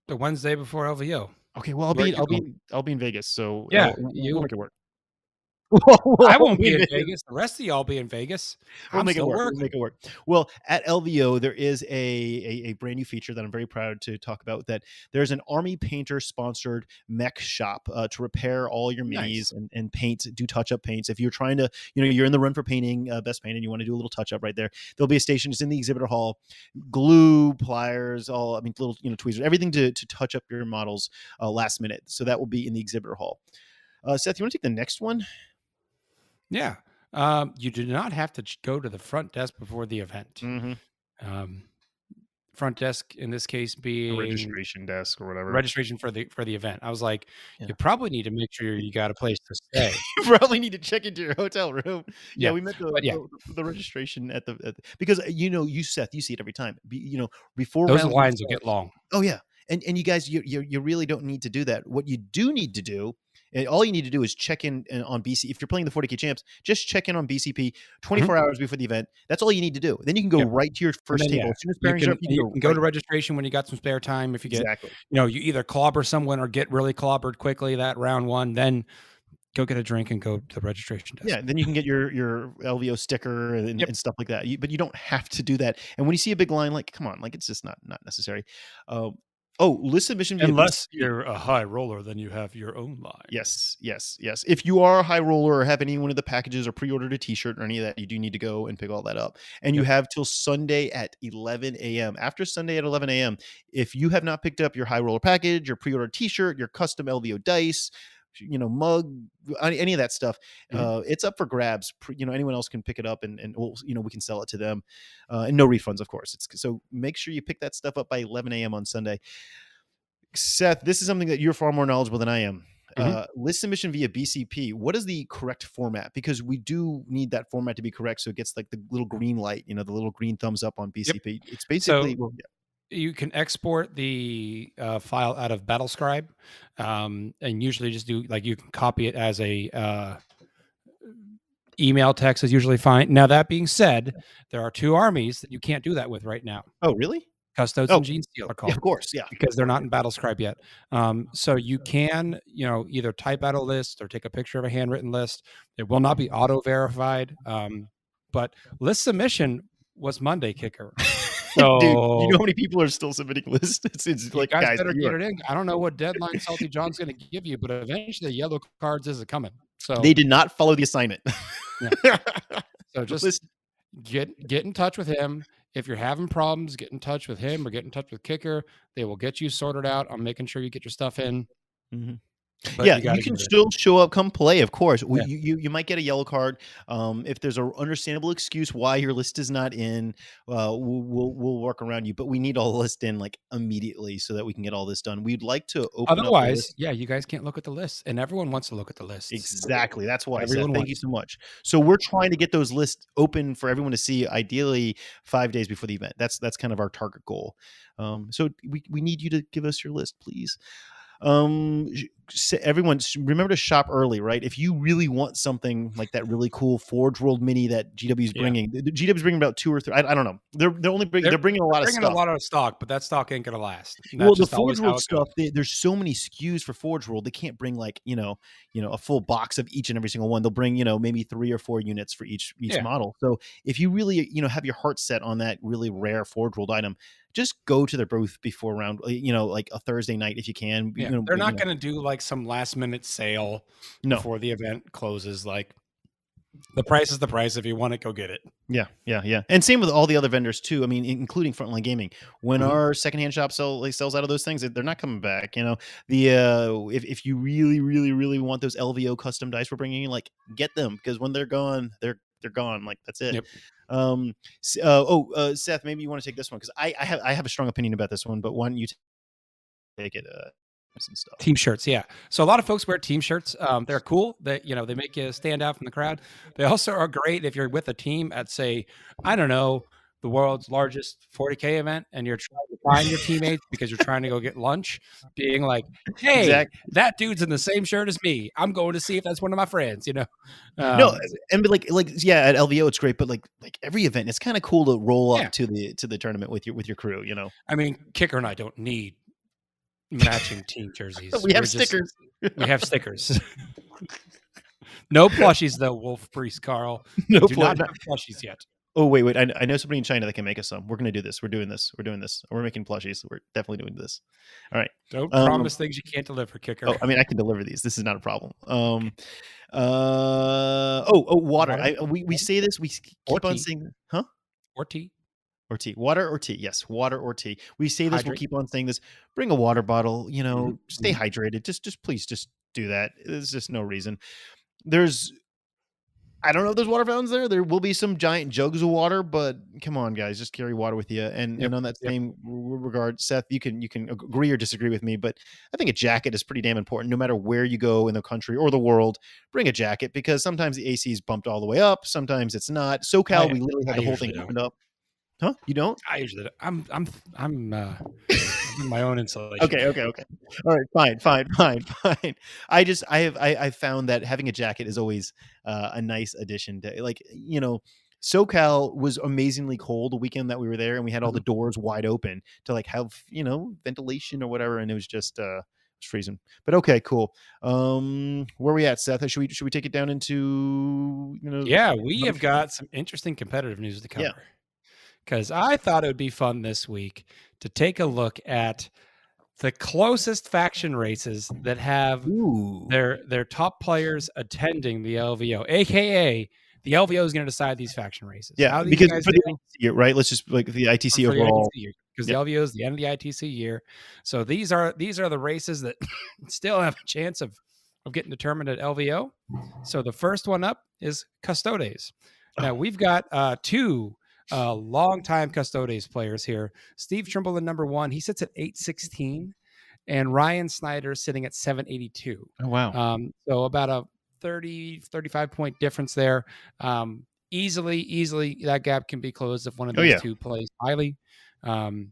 the Wednesday before LVO. okay. Well, I'll where be, I'll be. I'll be in Vegas. So Yeah, uh, we'll, you- we'll make it work. I won't be in Vegas. The rest of y'all be in Vegas. We'll I'm make it still work. We'll make it work. Well, at LVO, there is a, a a brand new feature that I'm very proud to talk about. That there's an Army Painter sponsored mech shop uh, to repair all your minis Nice. and, and paint, do touch up paints. If you're trying to, you know, you're in the run for painting uh, best paint and you want to do a little touch up right there, there'll be a station. It's in the exhibitor hall. Glue, pliers, all I mean, little you know tweezers, everything to to touch up your models uh, last minute. So that will be in the exhibitor hall. Uh, Seth, you want to take the next one? Yeah. Um, you do not have to go to the front desk before the event. Mm-hmm. Um, front desk in this case being registration desk or whatever. registration for the for the event. I was like, Yeah. you probably need to make sure you got a place to stay. you probably need to check into your hotel room. Yeah, Yeah, we met the, yeah. the, the registration at the, at the- because uh, you know you Seth, you see it every time. Be, you know before Those lines will get long. Oh yeah, and and you guys, you, you you really don't need to do that. What you do need to do, and all you need to do is check in uh, on BC. If you're playing the 40k champs, just check in on BCP 24 hours before the event. That's all you need to do. Then you can go Mm-hmm. Yeah. right to your first then, table. yeah, As soon as You can, are up, you you can can go to registration when you got some spare time. If you get, exactly. you know, you either clobber someone or get really clobbered quickly that round one, then go get a drink and go to the registration desk. Yeah, then you can get your your LVO sticker and, Yep. and stuff like that. You, but you don't have to do that. And when you see a big line, like, come on, like it's just not not necessary. Um, Oh, list submission via Unless you're a high roller, then you have your own line. Yes, yes, yes. If you are a high roller or have any one of the packages or pre-ordered a T-shirt or any of that, you do need to go and pick all that up. And you have till Sunday at 11 a.m. After Sunday at 11 a.m., if you have not picked up your high roller package, your pre-ordered T-shirt, your custom LVO dice, you know, mug, any, of that stuff, Mhm. uh, it's up for grabs. You know, anyone else can pick it up and and we'll, you know we can sell it to them, uh, and no refunds, of course. It's so make sure you pick that stuff up by 11 a.m. on Sunday. Seth, this is something that you're far more knowledgeable than I am. Mhm. Uh, list submission via BCP. What is the correct format? Because we do need that format to be correct, so it gets like the little green light, you know, the little green thumbs up on BCP. It's basically well, yeah. You can export the uh, file out of BattleScribe, um, and usually just do like you can copy it as a uh, email text is usually fine. Now that being said, there are two armies that you can't do that with right now: Oh, really? Custodes Oh, and Genestealer Yeah, of course. Yeah. because they're not in BattleScribe yet. Um, so you can, you know, either type out a list or take a picture of a handwritten list. It will not be auto verified, um, but list submission was Monday kicker. So Dude, you know how many people are still submitting lists? It's, it's like guys, guys, better get it in. I don't know what deadline Salty John's going to give you, but eventually the yellow cards is coming. So they did not follow the assignment. so just get get in touch with him. If you're having problems, get in touch with him or get in touch with Kicker. They will get you sorted out on making sure you get your stuff in. Mhm. But yeah, you, gotta can it still show up, come play. Of course, Yeah. you, you you might get a yellow card. Um, if there's an understandable excuse why your list is not in, uh, we'll, we'll we'll work around you. But we need all the list in like immediately so that we can get all this done. We'd like to open. Otherwise, yeah, you guys can't look at the list, and everyone wants to look at the list. Exactly. That's why. Everyone thank you so much. So we're trying to get those lists open for everyone to see, ideally five days before the event. That's that's kind of our target goal. Um, so we we need you to give us your list, please. Um, everyone remember to shop early, right? If you really want something like that really cool Forge World Mini that GW is Yeah. bringing, the, the GW's bringing about two or three. I, I don't know. They're they're only bringing They're- they're, bringing a lot of Bringing stuff. a lot of stock, but that stock ain't gonna last. Well, the Forge World stuff, they, there's so many SKUs for Forge World. They can't bring like you know, you know, a full box of each and every single one. They'll bring you know maybe three or four units for each each Yeah. model. So if you really you know have your heart set on that really rare Forge World item, just go to their booth before round. uh, You know, like a Thursday night if you can. Yeah, you know, they're not going to do like some last minute sale No. before the event closes. Like the price is the price. If you want it, go get it. Yeah, yeah, yeah. And same with all the other vendors too. I mean, including Frontline Gaming. When Mhm. our secondhand shop sell like, sells out of those things, they're not coming back. You know, the uh, if if you really, really, really want those LVO custom dice we're bringing in, like get them because when they're gone, they're they're gone. Like that's it. Yep. Um. Uh, oh, uh, Seth, maybe you want to take this one because I I have I have a strong opinion about this one, but why don't you take it? Uh. Team shirts, yeah. So a lot of folks wear team shirts. Um, they're cool. That you know they make you stand out from the crowd. They also are great if you're with a team at say, I don't know, the world's largest 40k event, and you're trying to find your teammates because you're trying to go get lunch. Being like, hey, that dude's in the same shirt as me. I'm going to see if that's one of my friends. You know. no, Um, and like like yeah, at LVO it's great, but like like every event, it's kind of cool to roll up Yeah. to the to the tournament with your with your crew. You know, I mean, Kicker and I don't need matching team jerseys. we have We're just- stickers. we have stickers. no plushies though, Wolf Priest Carl. no do pla- not have plushies yet. Oh wait, wait! I, I know somebody in China that can make us some. We're gonna do this. We're doing this. We're doing this. We're making plushies. We're definitely doing this. All right don't Um, promise things you can't deliver, Kicker. Oh, I mean, I can deliver these. This is not a problem. Um, uh, oh, oh, water. Water? I, we we say this. We keep on saying, huh? or tea. Or tea, water or tea. Yes, water or tea. We say this. We'll keep on saying this. Bring a water bottle. You know, Mhm, stay hydrated. Just, just please, just do that. There's just no reason. There's, I don't know if there's water fountains there. There will be some giant jugs of water, but come on, guys, just carry water with you. And Yep, and on that same r- regard, Seth, you can you can agree or disagree with me, but I think a jacket is pretty damn important. No matter where you go in the country or the world, bring a jacket because sometimes the AC is bumped all the way up. Sometimes it's not. SoCal, I- we literally had the whole thing don't. opened up. Huh? You don't? I usually don't. I'm I'm I'm uh I'm my own insulation. okay okay okay. All right fine fine fine fine. I just i have i i found that having a jacket is always uh, a nice addition to like you know socal was amazingly cold the weekend that we were there and we had all the doors wide open to like have you know ventilation or whatever and it was just uh it was freezing. But okay cool. Um where are we at seth? Should we should we take it down into you know Yeah, we have got some interesting competitive news to cover. Because I thought it would be fun this week to take a look at the closest faction races that have Ooh. their their top players attending the LVO, aka the LVO is going to decide these faction races. Yeah, because for the do- year, right? Let's just like the ITC the overall. Because Yep. the LVO is the end of the ITC year. So these are these are the races that still have a chance of of getting determined at LVO. So the first one up is Custodes. Oh. Now we've got uh, two uh, longtime Custodes players here. Steve Trimble in number one, he sits at eight sixteen, and Ryan Snyder sitting at seven eighty two. Oh wow. Um, so about a 30, 35 point difference there. Um, easily, easily that gap can be closed if one of Oh, yeah. two plays highly. Um,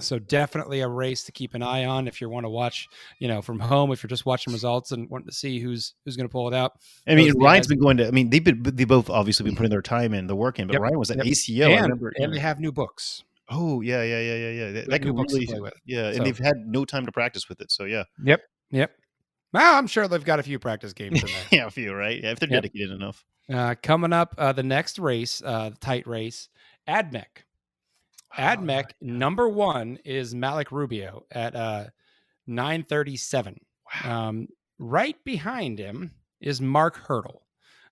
so definitely a race to keep an eye on if you want to watch, you know, from home. If you're just watching results and wanting to see who's who's going to pull it out. I mean, those are the Ryan's guys- been going to. I mean, they've been they both obviously been putting their time in, the work in. But Yep, Ryan was at yep. ACO. I and, remember. and they have new books. Oh yeah, yeah, yeah, yeah, yeah. That, They that have new could really, yeah. So- And they've had no time to practice with it. So yeah, Yep. Yep. Well, I'm sure they've got a few practice games in there. yeah, a few, right? Yeah, if they're Yep. dedicated enough. Uh, coming up, uh, the next race, uh, the tight race, AdMech. AdMech number one is Malik Rubio at uh, 937. Um, right behind him is Mark Hurdle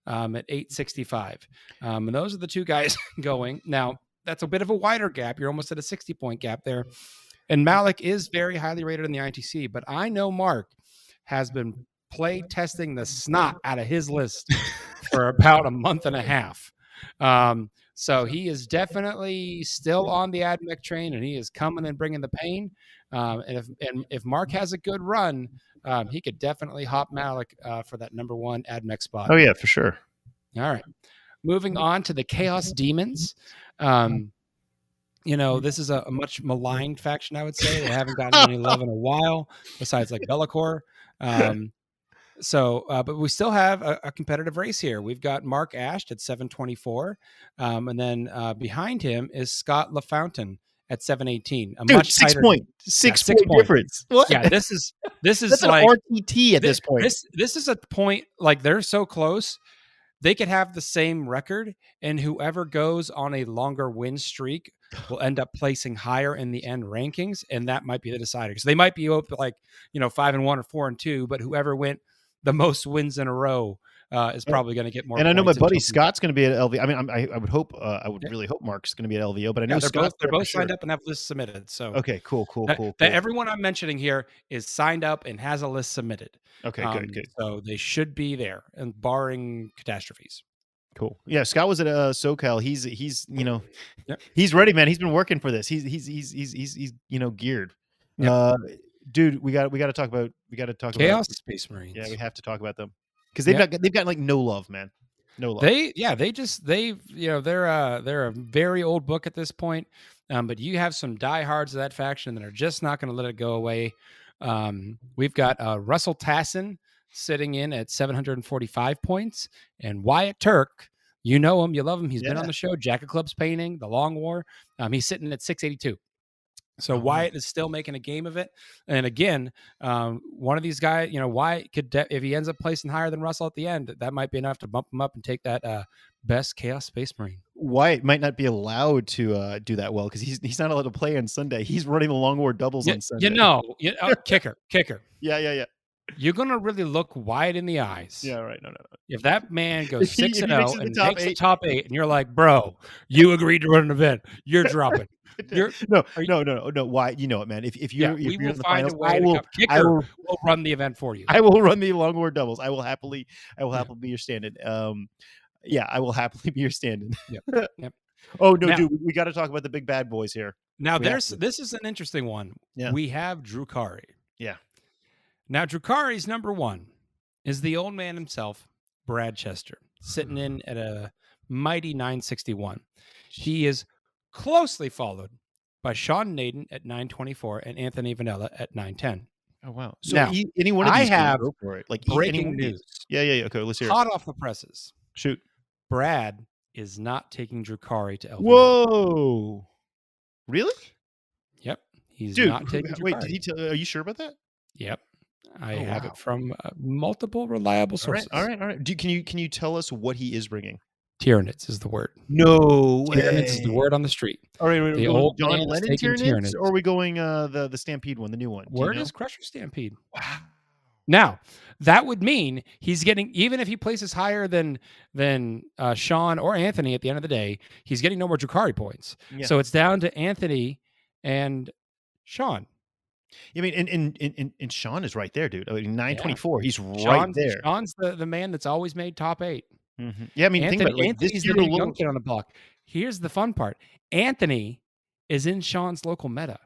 um, at 865. Um, and those are the two guys going. Now, that's a bit of a wider gap. You're almost at a 60 point gap there. And Malik is very highly rated in the ITC, but I know Mark has been play testing the snot out of his list for about a month and a half. Um, so he is definitely still on the AdMech train, and he is coming and bringing the pain. Um, and if and if Mark has a good run, um, he could definitely hop Malik uh, for that number one AdMech spot. Oh yeah, for sure. All right. Moving on to the Chaos Demons. Um, you know, this is a, a much maligned faction, I would say. They haven't gotten any love in a while, besides like Be'lakor. Um, so, uh, but we still have a, a competitive race here. We've got Mark Asht at 724. Um, and then uh, behind him is Scott LaFountain at 718. A Dude, much six tighter- point, six, six point point. difference. What? Yeah, this is this is like an RTT at Thi- this point. This this is a point like they're so close. They could have the same record, and whoever goes on a longer win streak will end up placing higher in the end rankings, and that might be the decider. Because they might be open like you know five and one or four and two, but whoever went the most wins in a row uh, is probably going to get more. and I know my buddy Scott's going to be at LV. I mean, I'm, I, I would hope, uh, I would Yeah. really hope Mark's going to be at LVO, but I know Yeah, they're Scott's both they're both signed sure. up and have lists submitted. So Okay, cool, cool, that- cool, that cool. everyone I'm mentioning here is signed up and has a list submitted. Okay, Um, good, good, So they should be there, and barring catastrophes. cool. Yeah, Scott was at uh, SoCal. He's he's you know, Yep. he's ready, man. He's been working for this. He's he's he's he's he's, he's you know geared. Yep. Uh, dude, we got we got to talk about we got to talk Chaos about Space Marines. Yeah, we have to talk about them because they've Yep. got they've got like no love, man. No love. They yeah, they just they you know they're uh they're a very old book at this point. Um, but you have some diehards of that faction that are just not going to let it go away. Um, we've got uh, Russell Tassin sitting in at 745 points, and Wyatt Turk. You know him, you love him. He's been on the show, Jacket Club's painting, The Long War. Um, he's sitting at 682. So Oh, wow. Wyatt is still making a game of it. And again, um, one of these guys, you know, Wyatt could, de- if he ends up placing higher than Russell at the end, that might be enough to bump him up and take that uh, best Chaos Space Marine. Wyatt might not be allowed to uh, do that well because he's he's not allowed to play on Sunday. He's running the Long War doubles You, on Sunday. you know, you, oh, kicker, kicker. Yeah, yeah, yeah, You're gonna really look wide in the eyes. yeah. Right. No, no, no. If that man goes six and zero and top makes the top eight, and you're like, bro, you agreed to run an event, you're dropping. You're- no, you- no, no, no, no. Why? You know it, man. If if you're, if you're in the finals, I will, come. I Kicker will, will run the event for you. I will run the Long War doubles. I will happily, I will Yeah. happily be your stand-in. Um, yeah, I will happily be your stand-in. Yep, yep. oh no, Now- dude, we, got to talk about the big bad boys here. Now We there's this is an interesting one. Yeah. We have Drukhari. Yeah. Now Drukhari's number one is the old man himself, Brad Chester, sitting hmm. in at a mighty 961. He is closely followed by Sean Naden at 924 and Anthony Vanella at 910. Oh wow. So Now, any one of I these can have go for it. Like Breaking one of these. news. Yeah, yeah, yeah. Okay, let's hear it. Hot off the presses. Shoot. Brad is not taking Drukhari to LVO. Whoa. Really, Yep. He's dude? not who- taking wait, did he tell? Are you sure about that? Yep. I Oh, have wow. it from uh, multiple reliable sources. all right, all right. Do, can you can you tell us what he is bringing? Tyranids is the word. No way. Tyranids is the word on the street. All right, we The old John Lennon Tyranids, Tyranids. or are we going uh, the the Stampede one, the new one? Do you know? is Crusher Stampede. Wow. Now, that would mean he's getting even if he places higher than than uh, Sean or Anthony at the end of the day, he's getting no more Drukhari points. Yeah. So it's down to Anthony and Sean. I mean, and and, and and Sean is right there, dude. I mean, nine twenty four. He's right Sean's, there. Sean's the, the man that's always made top eight. Mhm. Yeah, I mean, think about it. Like, Anthony's this the year alone, young kid on the block. Here's the fun part: Anthony is in Sean's local meta,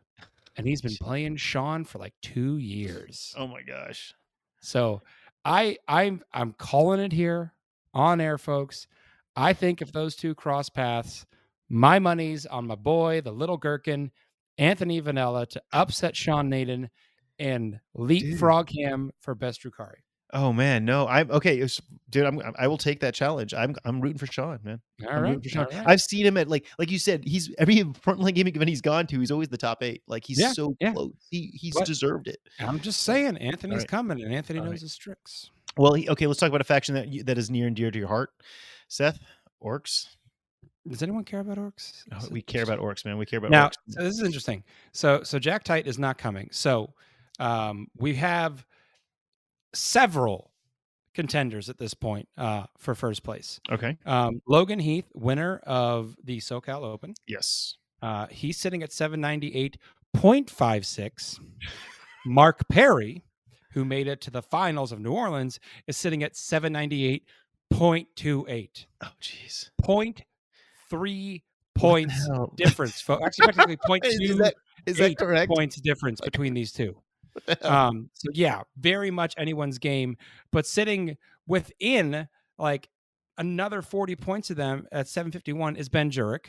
and he's been playing Sean for like two years. Oh my gosh. So I I'm I'm calling it here on air, folks. I think if those two cross paths, my money's on my boy, the little gherkin, Anthony Vanella, to upset Sean Naden and leapfrog him for best Drukhari. Oh man, no. I'm okay, it's- dude. I'm I will take that challenge. I'm I'm rooting for Sean, man. All right, Sean. All right. I've seen him at like like you said. He's every frontline gaming event he's gone to. He's always the top eight. Like he's Yeah, so yeah. close. He he's But- deserved it. I'm just saying, Anthony's right. coming, and Anthony All knows right. his tricks. Well, he, okay. Let's talk about a faction that you- that is near and dear to your heart. Seth, orcs. Does anyone care about orcs? Oh, we care about orcs, man. We care about now orcs. so this is interesting so so jack tight is not coming so um we have several contenders at this point uh for first place Okay. um logan heath winner of the socal open Yes. uh he's sitting at 798.56 mark perry who made it to the finals of new orleans is sitting at 798.28 Oh, jeez. 0.3 points difference folks actually technically point Is, two that is that correct? points difference between these two. What the hell? Um, so yeah, very much anyone's game, but sitting within like another 40 points of them at 751 is Ben Jurek.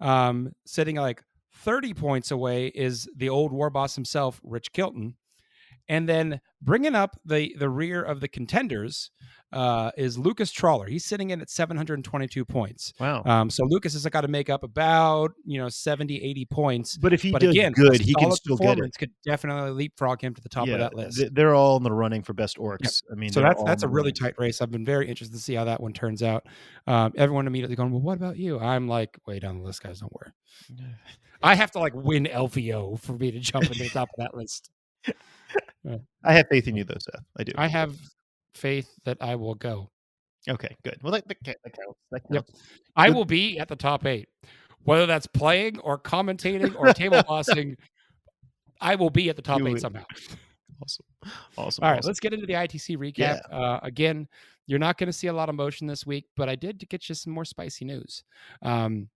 Um, sitting like 30 points away is the old war boss himself, Rich Kilton. And then bringing up the the rear of the contenders uh, is Lucas Trawler. He's sitting in at 722 points. wow. Um, so Lucas has got to make up about you know 70, 80 points but if he but does again, good, he can still get it. Could definitely leapfrog him to the top yeah, of that list. they're all in the running for best orcs. I mean, so that's that's a really running. tight race. I've been very interested to see how that one turns out. Um, everyone immediately going, "Well, what about you?" I'm like, "Way down the list, guys. Don't worry. I have to like win LVO for me to jump into the top of that list. I have faith in you, though, Seth. I do. I have faith that I will go. Okay, good. Well, that, that, that counts. That Yep. I will be at the top eight, whether that's playing or commentating or table bossing. I will be at the top You eight will- somehow. Awesome. Awesome. All right, awesome. let's get into the ITC recap. Uh, again, you're not going to see a lot of motion this week, but I did get you some more spicy news. Um,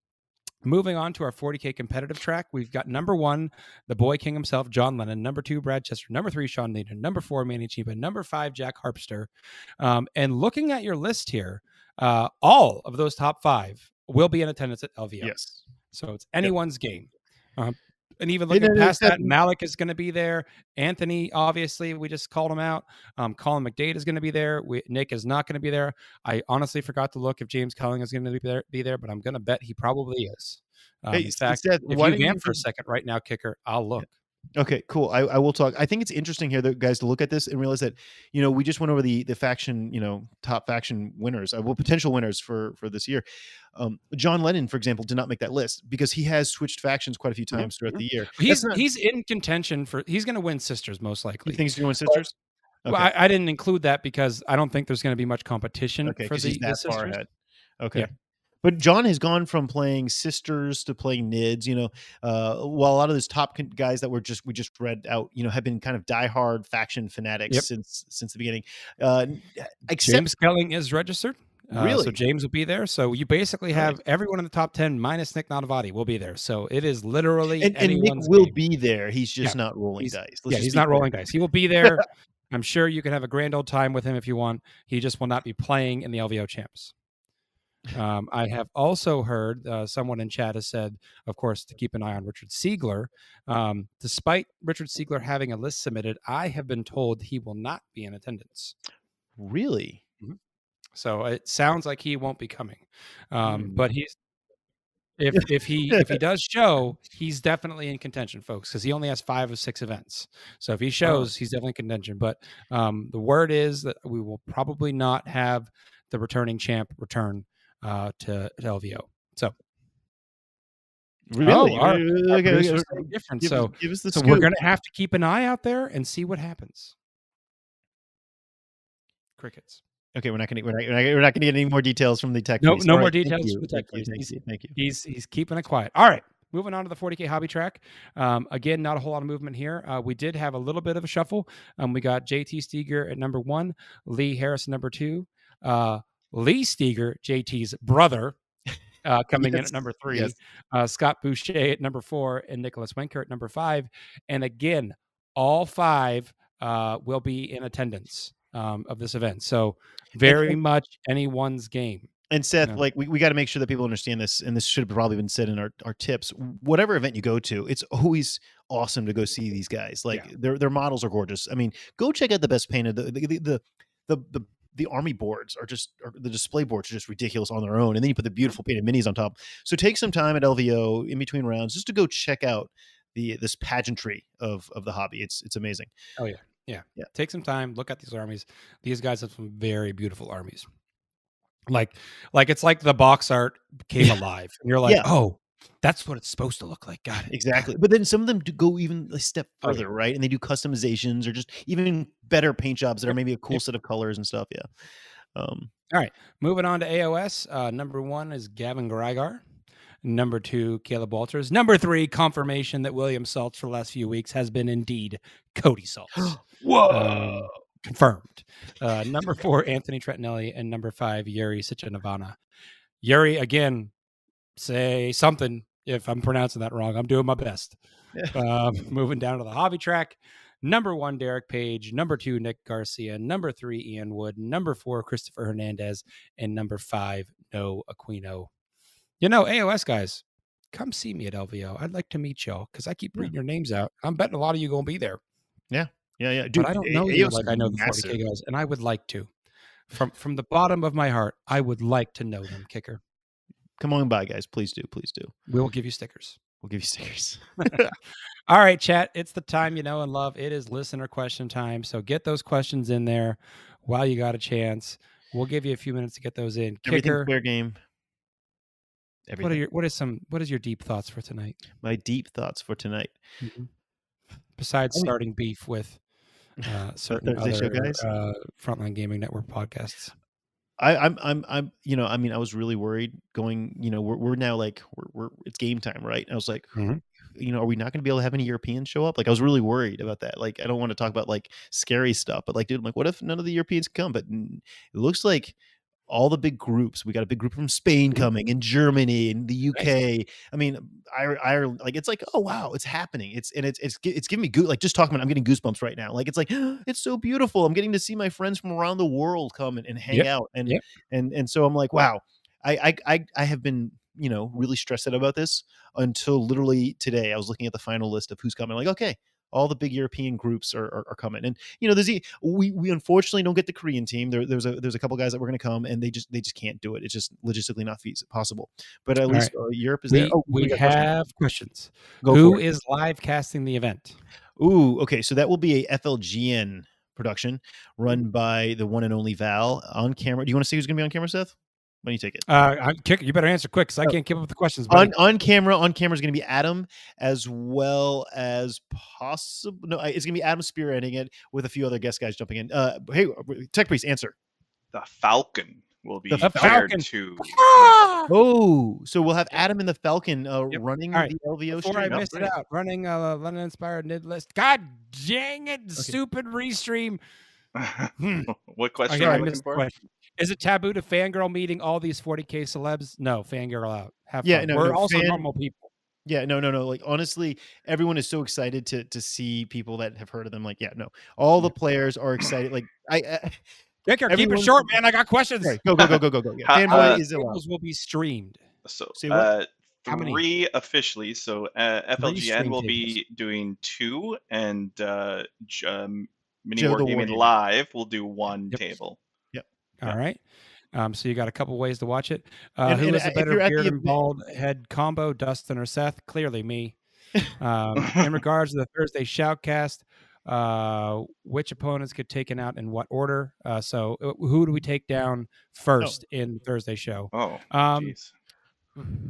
moving on to our 40K competitive track, we've got number one, the boy king himself, John Lennon. Number two, Brad Chester. Number three, Sean Naden. Number four, Manny Chiba. Number five, Jack Harpster. Um, and looking at your list here, uh, all of those top five will be in attendance at LVO. Yes. So it's anyone's game. Um, and even looking past that, Malik is going to be there. Anthony, obviously, we just called him out. Um, Colin McDade is going to be there. We, Nick is not going to be there. I honestly forgot to look if James Culling is going to be there, be there, but I'm going to bet he probably is. Um, Hey, in fact, if you you for a second right now, kicker, I'll look. Okay, cool. I, I will talk. I think it's interesting here, that guys, to look at this and realize that you know we just went over the the faction, you know, top faction winners, uh, well, potential winners for for this year. Um, John Lennon, for example, did not make that list because he has switched factions quite a few times throughout the year. He's not- he's in contention for. He's going to win Sisters most likely. you likely. think he's doing sisters? Well, I, I didn't include that because I don't think there's going to be much competition Okay, for the, the far Sisters. ahead. Okay. But John has gone from playing sisters to playing nids, you know, uh, while a lot of those top guys that were just we just read out, you know, have been kind of diehard faction fanatics Yep. since since the beginning. Uh, except James Kelling is registered. Uh, Really? so James will be there. So you basically Nice. have everyone in the top 10 minus Nick Nanavati will be there. So it is literally and, and Nick will game. be there. He's just not rolling He's- dice. Let's yeah, he's not clear. rolling dice. He will be there. I'm sure you can have a grand old time with him if you want. He just will not be playing in the LVO champs. Um, I have also heard uh, someone in chat has said, of course, to keep an eye on Richard Siegler. Um, despite Richard Siegler having a list submitted, I have been told he will not be in attendance. Really? So it sounds like he won't be coming. Um, Hmm. But he's if if he if he does show, he's definitely in contention, folks, because he only has five of six events. So if he shows, he's definitely in contention. But um, the word is that we will probably not have the returning champ return uh, to, to LVO. So Really? Oh, our- Okay, okay, different. Give, so give so scoop. we're gonna have to keep an eye out there and see what happens. Crickets. Okay, we're not gonna we're not, we're not, gonna get any more details from the tech. No- no All more right, details from the tech Thank you, thank you, thank you. He's he's keeping it quiet. All right. Moving on to the 40k hobby track. Um, again, not a whole lot of movement here. Uh, we did have a little bit of a shuffle. Um, we got JT Steger at number one, Lee Harris number two, uh, Lee Steger, JT's brother, uh, coming in at number three, yes. uh, Scott Boucher at number four, and Nicholas Wenker at number five. And again, all five uh, will be in attendance um, of this event. So very much anyone's game. And Seth, Yeah. like we, we got to make sure that people understand this, and this should have probably been said in our, our tips. Whatever event you go to, it's always awesome to go see these guys. Like Yeah. their their models are gorgeous. I mean, go check out the best painted. The the the the, the, the army boards are just or the display boards are just ridiculous on their own, and then you put the beautiful painted minis on top. So take some time at LVO in between rounds just to go check out the this pageantry of of the hobby. It's it's amazing. Oh yeah. Yeah. Take some time, look at these armies. These guys have some very beautiful armies. Like like it's like the box art came Yeah. alive. And you're like, Yeah. "Oh, that's what it's supposed to look like." Got it. Exactly. But then some of them do go even a step Oh, further, right? And they do customizations or just even better paint jobs that are maybe a cool set of colors and stuff. Yeah. Um, All right. Moving on to AOS, uh, number one is Gavin Greigar. Number two, Caleb Walters. Number three, confirmation that William Saltz for the last few weeks has been indeed Cody Saltz. Whoa. Um, confirmed. Uh, number four, Anthony Trentinelli, and number five, Yuri Sichanavana. Yuri, again, say something if I'm pronouncing that wrong. I'm doing my best. Um, moving down to the hobby track. Number one, Derek Page. Number two, Nick Garcia. Number three, Ian Wood. Number four, Christopher Hernandez. And number five, No Aquino. You know, AOS guys, come see me at LVO. I'd like to meet y'all because I keep Yeah. reading your names out. I'm betting a lot of you going to be there yeah, yeah. Yeah. Dude, but I don't know you like I know the 40k guys, and I would like to. From from the bottom of my heart, I would like to know them. Kicker, Come on by, guys. Please do. Please do. we will give you stickers. We'll give you stickers. All right, chat. It's the time you know and love. It is listener question time. So get those questions in there while you got a chance. We'll give you a few minutes to get those in. Kicker, fair game. what are your what is some what is your deep thoughts for tonight? My deep thoughts for tonight. Besides I mean- starting beef with uh, certain other guys? uh, Frontline Gaming Network podcasts. I, I'm, I'm, I'm, you know, I mean, I was really worried going, you know, we're, we're now like, we're, we're, it's game time, right? I was like, Mhm. you know, are we not going to be able to have any Europeans show up? Like, I was really worried about that. Like, I don't want to talk about like scary stuff, but like, dude, I'm like, what if none of the Europeans come? But it looks like all the big groups, we got a big group from Spain mm-hmm. coming and Germany and the UK. I mean, Ireland, like, it's like, oh, wow, it's happening. It's, and it's, it's, it's giving me goo like just talking about, it, I'm getting goosebumps right now. Like, it's like, it's so beautiful. I'm getting to see my friends from around the world come and, and hang Yep, out. And, yep. and and so I'm like, wow, I I I, I have been you know really stressed out about this until literally today. I was looking at the final list of who's coming. Like, okay, all the big European groups are, are, are coming, and you know, there's the, we we unfortunately don't get the Korean team. There, there's a there's a couple guys that were going to come, and they just they just can't do it. It's just logistically not feasible possible. But at All least uh, Europe is We, there. Oh, we have questions. Go Who is live casting the event? Ooh, okay. So that will be a FLGN production run by the one and only Val on camera. Do you want to see who's going to be on camera, Seth? Why don't you take it? Uh, I- Kicker, you better answer quick because I Oh. can't keep up with the questions. buddy. on on camera on camera is going to be adam as well as possible no it's going to be adam spearheading it with a few other guest guys jumping in uh hey tech priest answer The Falcon will be The Falcon. to. Ah! oh so we'll have adam and the falcon uh Yep. running All right. the lvo Before I stream missed it out, running a Lennon inspired nid list. God dang it, stupid restream. Hmm. what question Okay, are I you looking missed the for? question. Is it taboo to fangirl meeting all these 40k celebs? No, fangirl out. Have Yeah, fun. no, We're no, also fan- normal people. yeah no no no like honestly everyone is so excited to to see people that have heard of them like yeah no all the players are excited like i, I Kicker, keep it short, man. I got questions. sorry, go go go go go go yeah How- fanboy uh, is allowed Tables will be streamed. So Say uh, How many? three officially. So uh, FLGN will be doing two, and uh, um, Mini Joe the Wargaming Wargamer. Live will do one Yep. table. All Yeah. right. Um, so you got a couple ways to watch it. Uh, And- who and, is a better you're the beard and bald head combo, Dustin or Seth? Clearly me. Um, in regards to the Thursday shoutcast, uh, which opponents get taken out in what order. Uh, so, uh, who do we take down first in Thursday show? Oh, Um, jeez.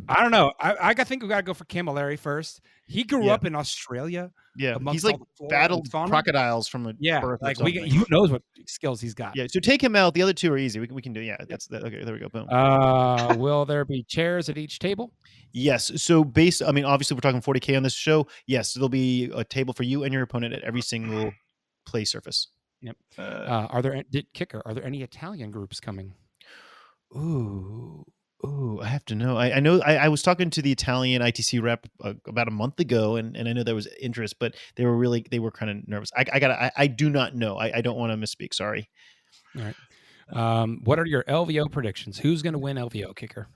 I don't know. I, I think we got to go for Camilleri first. He grew Yeah. up in Australia. Yeah, he's like all the flora and battled crocodiles from a Yeah, birth like we, who knows what skills he's got. Yeah, so take him out. The other two are easy. We can, we can do. Yeah, that's okay. There we go. Boom. Uh, will there be chairs at each table? yes. So based, I mean, obviously we're talking 40k on this show. Yes, there'll be a table for you and your opponent at every single play surface. Uh, Uh, are there did kicker? Are there any Italian groups coming? Ooh, ooh, I have to know. I, I know. I, I was talking to the Italian ITC rep uh, about a month ago, and, and I know there was interest, but they were really they were kind of nervous. I, I got. I, I do not know. I, I don't want to misspeak. Sorry. Um, what are your LVO predictions? Who's going to win LVO kicker?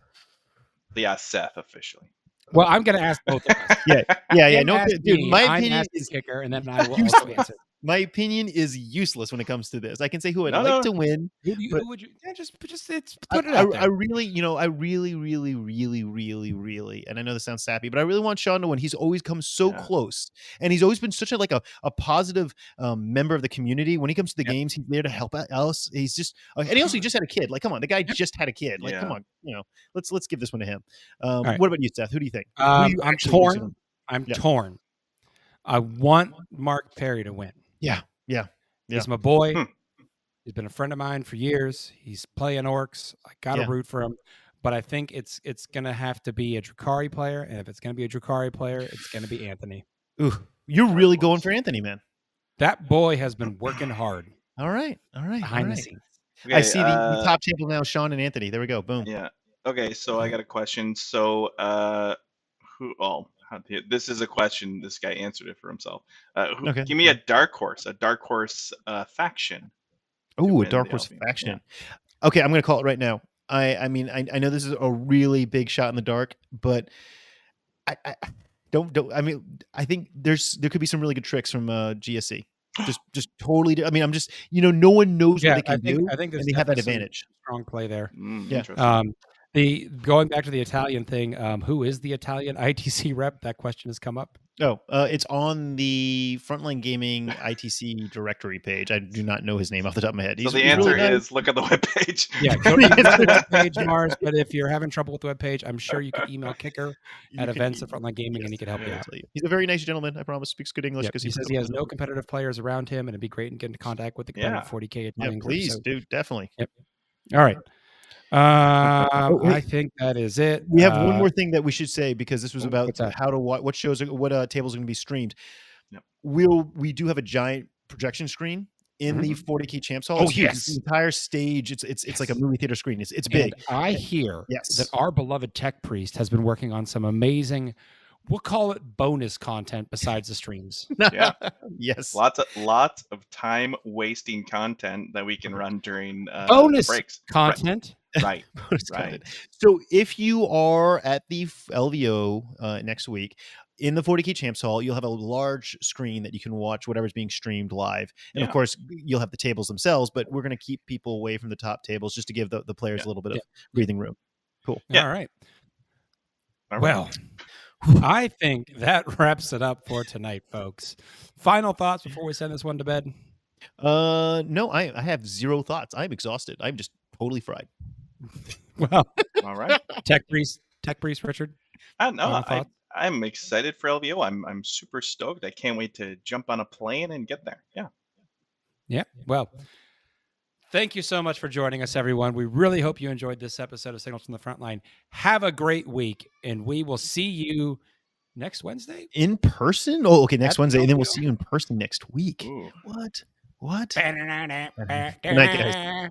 yeah, Seth officially. Well, I'm going to ask both of us. Yeah, yeah, yeah. No, dude. me, My I'm opinion is kicker, and then I will also answer. My opinion is useless when it comes to this. I can say who I'd No, like no. to win. Who, you, who would you? Yeah, just just it's I, put it I, out there. I really, you know, I really, really, really, really, really, and I know this sounds sappy, but I really want Sean to win. He's always come so Yeah. close, and he's always been such a like a, a positive um, member of the community. When he comes to the Yep. games, he's there to help out else. He's just, uh, and he also just had a kid. Like, come on, the guy just had a kid. Like, come on, you know, let's let's give this one to him. Um, right. What about you, Seth? Who do you think? Who Um, you I'm actually think is torn. I'm Yeah. torn. I want Mark Perry to win. Yeah, yeah, yeah. He's my boy. Hmm. He's been a friend of mine for years. He's playing orcs. I gotta Yeah. root for him. But I think it's it's gonna have to be a Drukhari player, and if it's gonna be a Drukhari player, it's gonna be Anthony. Ooh, you're really going for Anthony, man. That boy has been working hard All right, all right, all behind the right. scenes. I see the, uh, the top table now. Sean and Anthony. There we go. Boom. Yeah. Okay, so I got a question. So, uh, who? Oh, how do you- this is a question. This guy answered it for himself. Uh, who, Okay. Give me a dark horse, a dark horse uh, faction. Ooh, a dark the horse LV, yeah. faction. Okay, I'm gonna call it right now. I I mean I, I know this is a really big shot in the dark, but I, I don't don't I mean I think there's there could be some really good tricks from uh GSC. Just just totally. I mean I'm just you know no one knows Yeah, what they I can think do, I think there's and they have that advantage. Strong play there. Mm, Yeah. Um, the going back to the Italian thing, um, who is the Italian ITC rep? That question has come up. Oh, uh, it's on the Frontline Gaming ITC directory page. I do not know his name off the top of my head. so He's the he's answer really is look at the webpage. Yeah, go to the webpage, Mars. But if you're having trouble with the webpage, I'm sure you can email Kicker You at events at Frontline Gaming, and he yes, can help you out. you. He's a very nice gentleman. I promise. Speaks good English Yep, because He says he has no competitive players around him, and it'd be great to get into contact with the Yeah. 40k Yeah, Italian group. please, So- dude, definitely. all right. Um, Oh. I think that is it. We have one Uh, more thing that we should say because this was oh, about how to what what shows are, what uh, tables are going to be streamed. Yep. We'll we do have a giant projection screen in the 40K champs hall. Mm-hmm. Oh, It's yes. the entire stage. It's it's it's like a movie theater screen. It's it's and big. I hear Yes. that our beloved tech priest has been working on some amazing, we'll call it bonus content besides the streams. Yeah. yes. Lots of lots of time wasting content that we can run during uh, Bonus breaks. Content. Right. Bonus Right. content. So if you are at the LVO uh, next week in the 40K champs hall, you'll have a large screen that you can watch whatever's being streamed live. And Yeah. of course, you'll have the tables themselves, but we're going to keep people away from the top tables just to give the, the players Yeah. a little bit of breathing room. Yeah. All right. All right. Well, I think that wraps it up for tonight, folks. Final thoughts before we send this one to bed. Uh, no, I, I have zero thoughts. I'm exhausted. I'm just totally fried. Well, all right. tech priest, tech priest, Richard. I know. Final I, thoughts? I'm excited for LVO. I'm I'm super stoked. I can't wait to jump on a plane and get there. Yeah. Yeah. Well, thank you so much for joining us, everyone. We really hope you enjoyed this episode of Signals from the Frontline. Have a great week, and we will see you next Wednesday. In person? Oh, okay. Next At Wednesday, and then we'll see you in person next week. Ooh. What? What? Good night, guys.